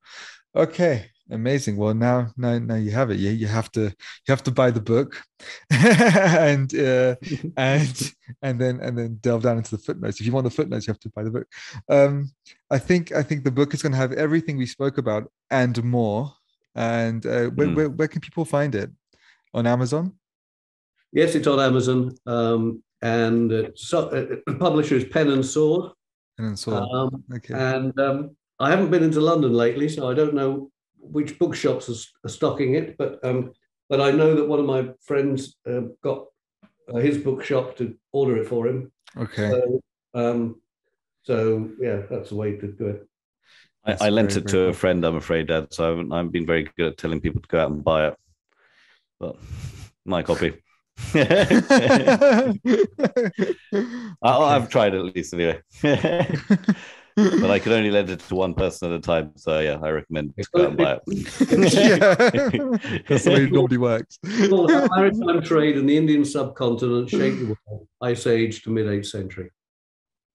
Okay, amazing. Well, now, now, now you have it. Yeah, you have to, you have to buy the book, *laughs* and uh, *laughs* and and then and then delve down into the footnotes. If you want the footnotes, you have to buy the book. Um, I think I think the book is going to have everything we spoke about and more. And uh, where, mm. where, where can people find it? On Amazon? Yes, it's on Amazon. Um, and uh, so, uh, the *clears throat* publisher is Pen and Sword. Pen and Sword. Um, okay. And um, I haven't been into London lately, so I don't know which bookshops are, are stocking it. But um, but I know that one of my friends uh, got uh, his bookshop to order it for him. Okay. So, um, so yeah, that's the way to do it. I, I lent it to a friend, I'm afraid, Dad. So I haven't, I've been very good at telling people to go out and buy it. But my copy. *laughs* *laughs* I, have tried at least anyway. *laughs* but I could only lend it to one person at a time. So yeah, I recommend to go and buy it. *laughs* yeah. That's the way it normally works. well, the maritime trade in the Indian subcontinent shaped the world, Ice Age to mid 8th century.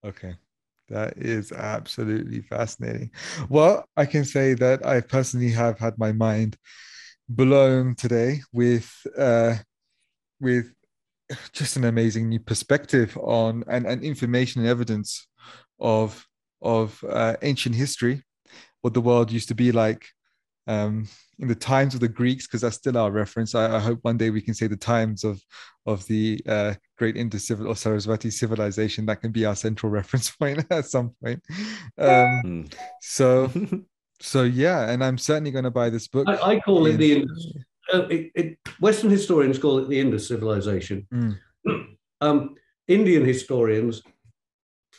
Okay. That is absolutely fascinating. Well, I can say that I personally have had my mind blown today with uh, with just an amazing new perspective on and, and information and evidence of of uh, ancient history, what the world used to be like um, in the times of the Greeks, because that's still our reference. I, I, hope one day we can say the times of of the uh, great Indus civil or Sarasvati civilization. That can be our central *laughs* reference point at some point. Um, mm. So, *laughs* so yeah, and I'm certainly going to buy this book. I, I call in, it the Indus uh, it, it, Western historians call it the Indus civilization. Mm. *clears throat* Um, Indian historians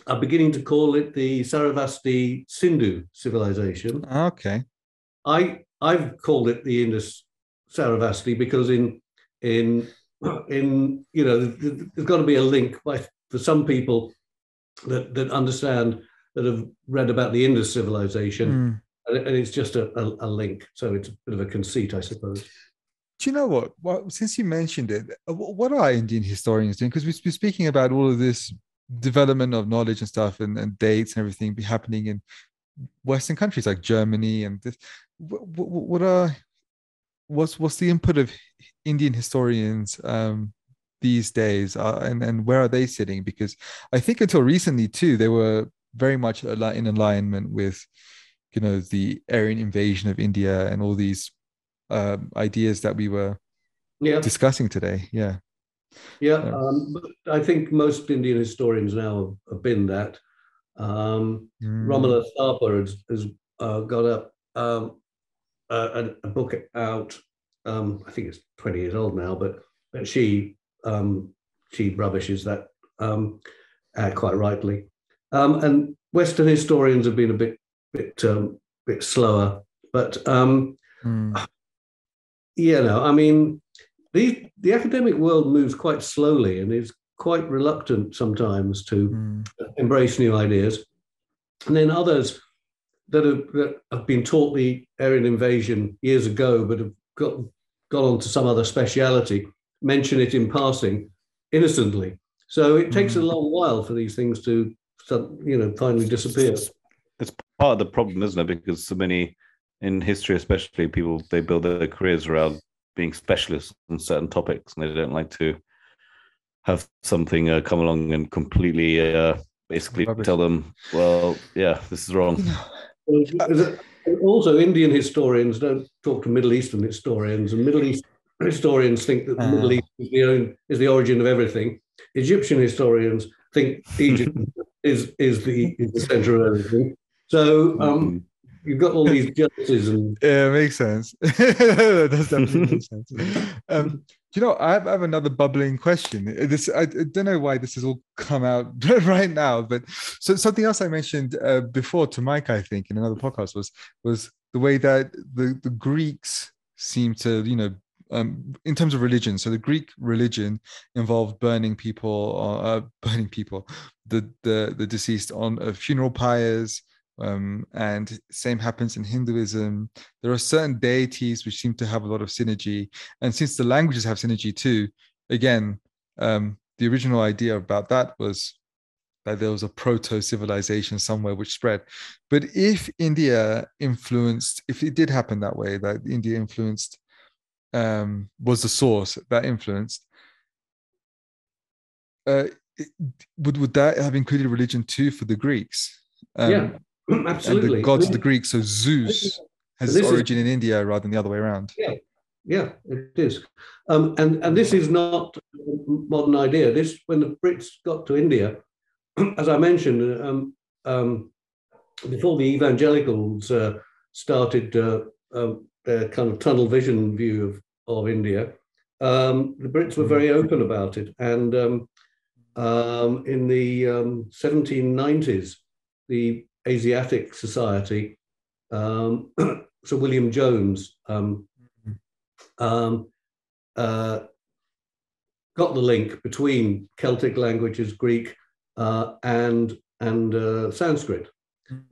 are beginning to call it the Sarasvati Sindhu civilization. Okay. I I've called it the Indus Sarasvati because in in in you know there's got to be a link by, for some people that that understand that have read about the Indus civilization, mm. and, it's just a, a, a link. So it's a bit of a conceit, I suppose do you know what? Well, since you mentioned it, uh, what are Indian historians doing? Because we're speaking about all of this development of knowledge and stuff, and, and dates and everything be happening in Western countries like Germany and this. What, what are what's what's the input of Indian historians um, these days, uh, and and where are they sitting? Because I think until recently too, they were very much in alignment with, you know, the Aryan invasion of India and all these uh, ideas that we were yeah. discussing today. Yeah. Yeah, um, I think most Indian historians now have been that. Um, mm. Romila Thapar has, has uh, got a, um, a, a, book out. Um, I think it's 20 years old now, but, but she um, she rubbishes that um, uh, quite rightly. Um, and Western historians have been a bit bit um, bit slower, but um, mm you know, I mean, the the academic world moves quite slowly and is quite reluctant sometimes to mm. embrace new ideas. And then others that have, that have been taught the Aryan invasion years ago, but have got gone on to some other speciality, mention it in passing innocently. So it takes mm. a long while for these things to, you know, finally disappear. It's part of the problem, isn't it? Because so many in history, especially, people they build their careers around being specialists on certain topics, and they don't like to have something uh, come along and completely uh, basically Rubbish. tell them, well, yeah, this is wrong. Also, Indian historians don't talk to Middle Eastern historians, and Middle East historians think that the Ah. Middle East is the, own, is the origin of everything. Egyptian historians think Egypt *laughs* is is the is the center of everything. So um, Mm. You've got all these jealousies and *laughs* Yeah, it makes sense. *laughs* that does definitely sense. Um, you know, I have, I have another bubbling question. This I, I don't know why this has all come out *laughs* right now, but so something else I mentioned uh, before to Mike, I think, in another podcast was was the way that the the Greeks seem to, you know, um, in terms of religion. So the Greek religion involved burning people, or, uh, burning people, the the the deceased on uh, funeral pyres. Um, and same happens in Hinduism. There are certain deities which seem to have a lot of synergy, and since the languages have synergy too, again, um, the original idea about that was that there was a proto civilization somewhere which spread. But if India influenced, if it did happen that way, that India influenced um, was the source that influenced, uh, would would that have included religion too for the Greeks? Um, yeah, and absolutely. the gods of the Greeks. So Zeus has its is- origin in India rather than the other way around. Yeah, yeah, it is. Um, and and this is not a modern idea. This when the Brits got to India, *clears throat* as I mentioned, um, um, before the evangelicals uh, started uh, um, their kind of tunnel vision view of, of India, um, the Brits were very open about it. And um, um, in the um, 1790s, the Asiatic Society, um, *clears throat* Sir William Jones, um, um, uh, got the link between Celtic languages, Greek, uh, and and uh, Sanskrit,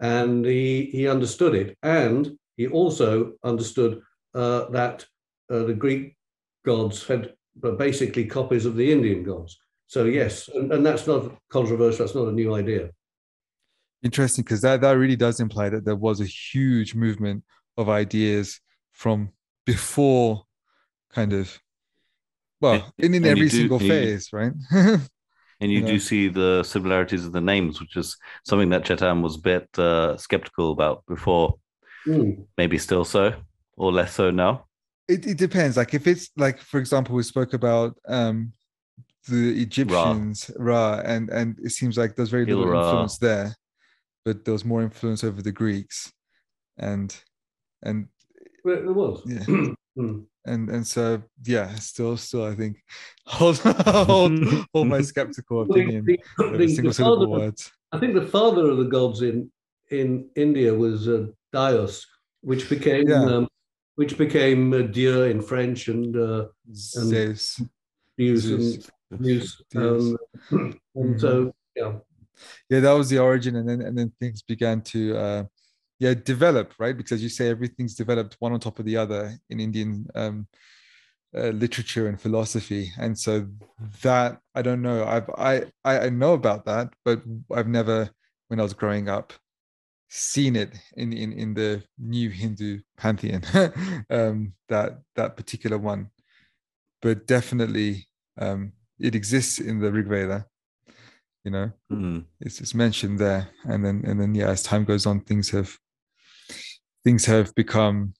and he he understood it, and he also understood uh, that uh, the Greek gods had basically copies of the Indian gods. So yes, and, and that's not controversial. That's not a new idea. Interesting, because that that really does imply that there was a huge movement of ideas from before, kind of. Well, in, in every do- single and you- phase, right? *laughs* And you you know. do see the similarities of the names, which is something that Chetan was a bit uh, skeptical about before. Hmm. Maybe still so, or less so now. it, it depends. Like if it's like, for example, we spoke about um the Egyptians, Ra, and and it seems like there's very little Il-Ra. influence there, but there was more influence over the Greeks, and and Well, it was. Yeah. *clears throat* Hmm. and and so yeah, still still I think *laughs* hold hold, *laughs* hold my skeptical opinion the- the- single syllable father- words. I think the father of the gods in in India was uh, Dyaus, which became Yeah. um, which became uh, Dieu in French and uh, Zeus. Deus Zeus. and Deus. Deus. Um, *clears throat* and Mhm. so yeah, yeah that was the origin and then and then things began to uh yeah develop right? Because you say everything's developed one on top of the other in indian um uh, literature and philosophy. And so that i don't know. I've i i know about that but i've never when i was growing up seen it in in in the new hindu pantheon *laughs* um that that particular one. But definitely um it exists in the rig veda you know Hmm. it's, it's mentioned there and then and then yeah as time goes on things have things have become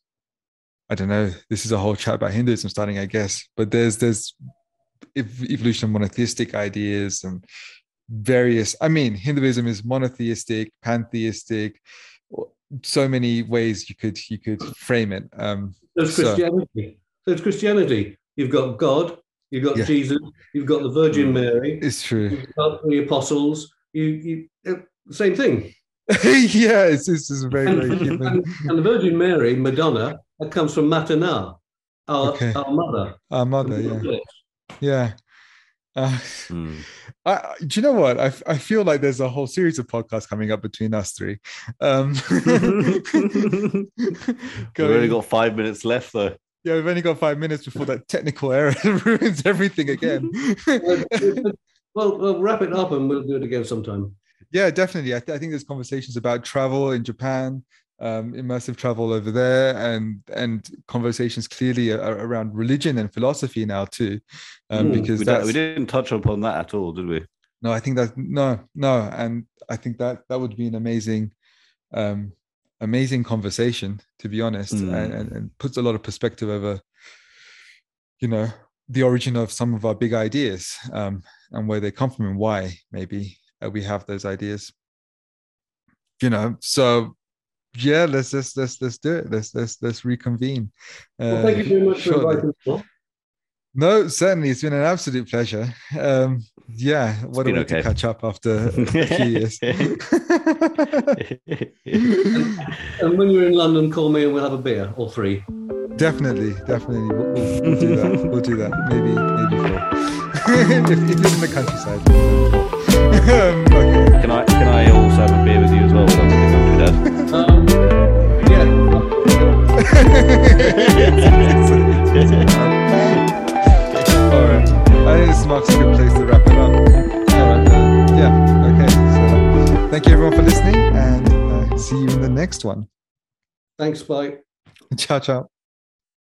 i don't know this is a whole chat about hinduism starting i guess but there's there's evolution of monotheistic ideas and various i mean hinduism is monotheistic pantheistic so many ways you could you could frame it um there's So- Christianity. There's Christianity. You've got God. You've got Yeah. Jesus. You've got the Virgin Mary. it's true You've got the apostles. You you uh, same thing. *laughs* yeah it's this is very And, very and, human and the Virgin Mary, Madonna, that comes from Matana, our, Okay. our mother. our mother yeah yeah uh, Hmm. I, do you know what? I, I feel like there's a whole series of podcasts coming up between us three. Um, *laughs* *laughs* We've only got five minutes left, though. Yeah, we've only got five minutes before that technical error *laughs* ruins everything again. *laughs* well, we'll wrap it up and we'll do it again sometime. yeah, definitely. I, th- I think there's conversations about travel in Japan, um, immersive travel over there and and conversations clearly around religion and philosophy now too um, mm, because we, we didn't touch upon that at all did we no i think that no no and i think that that would be an amazing um amazing conversation to be honest mm. and, and, and puts a lot of perspective over you know the origin of some of our big ideas um and where they come from and why maybe uh, we have those ideas you know so yeah, let's let's let's let's do it. Let's let's let's reconvene. Well, thank you very much for inviting me. No, certainly, it's been an absolute pleasure. Um, yeah, what a way okay. to catch up after a *laughs* few years. *laughs* and, and, when you're in London, call me and we'll have a beer or three. Definitely, definitely, we'll, we'll, we'll do that. We'll do that. Maybe, maybe four. *laughs* if, if you're in the countryside. um, okay. Can I can I also have a beer with you as well? Dad? Um, yeah. All right. I think this marks a good place to wrap it up. Uh, yeah. Okay. So thank you everyone for listening and uh, see you in the next one. Thanks. Bye. *laughs* Ciao, ciao.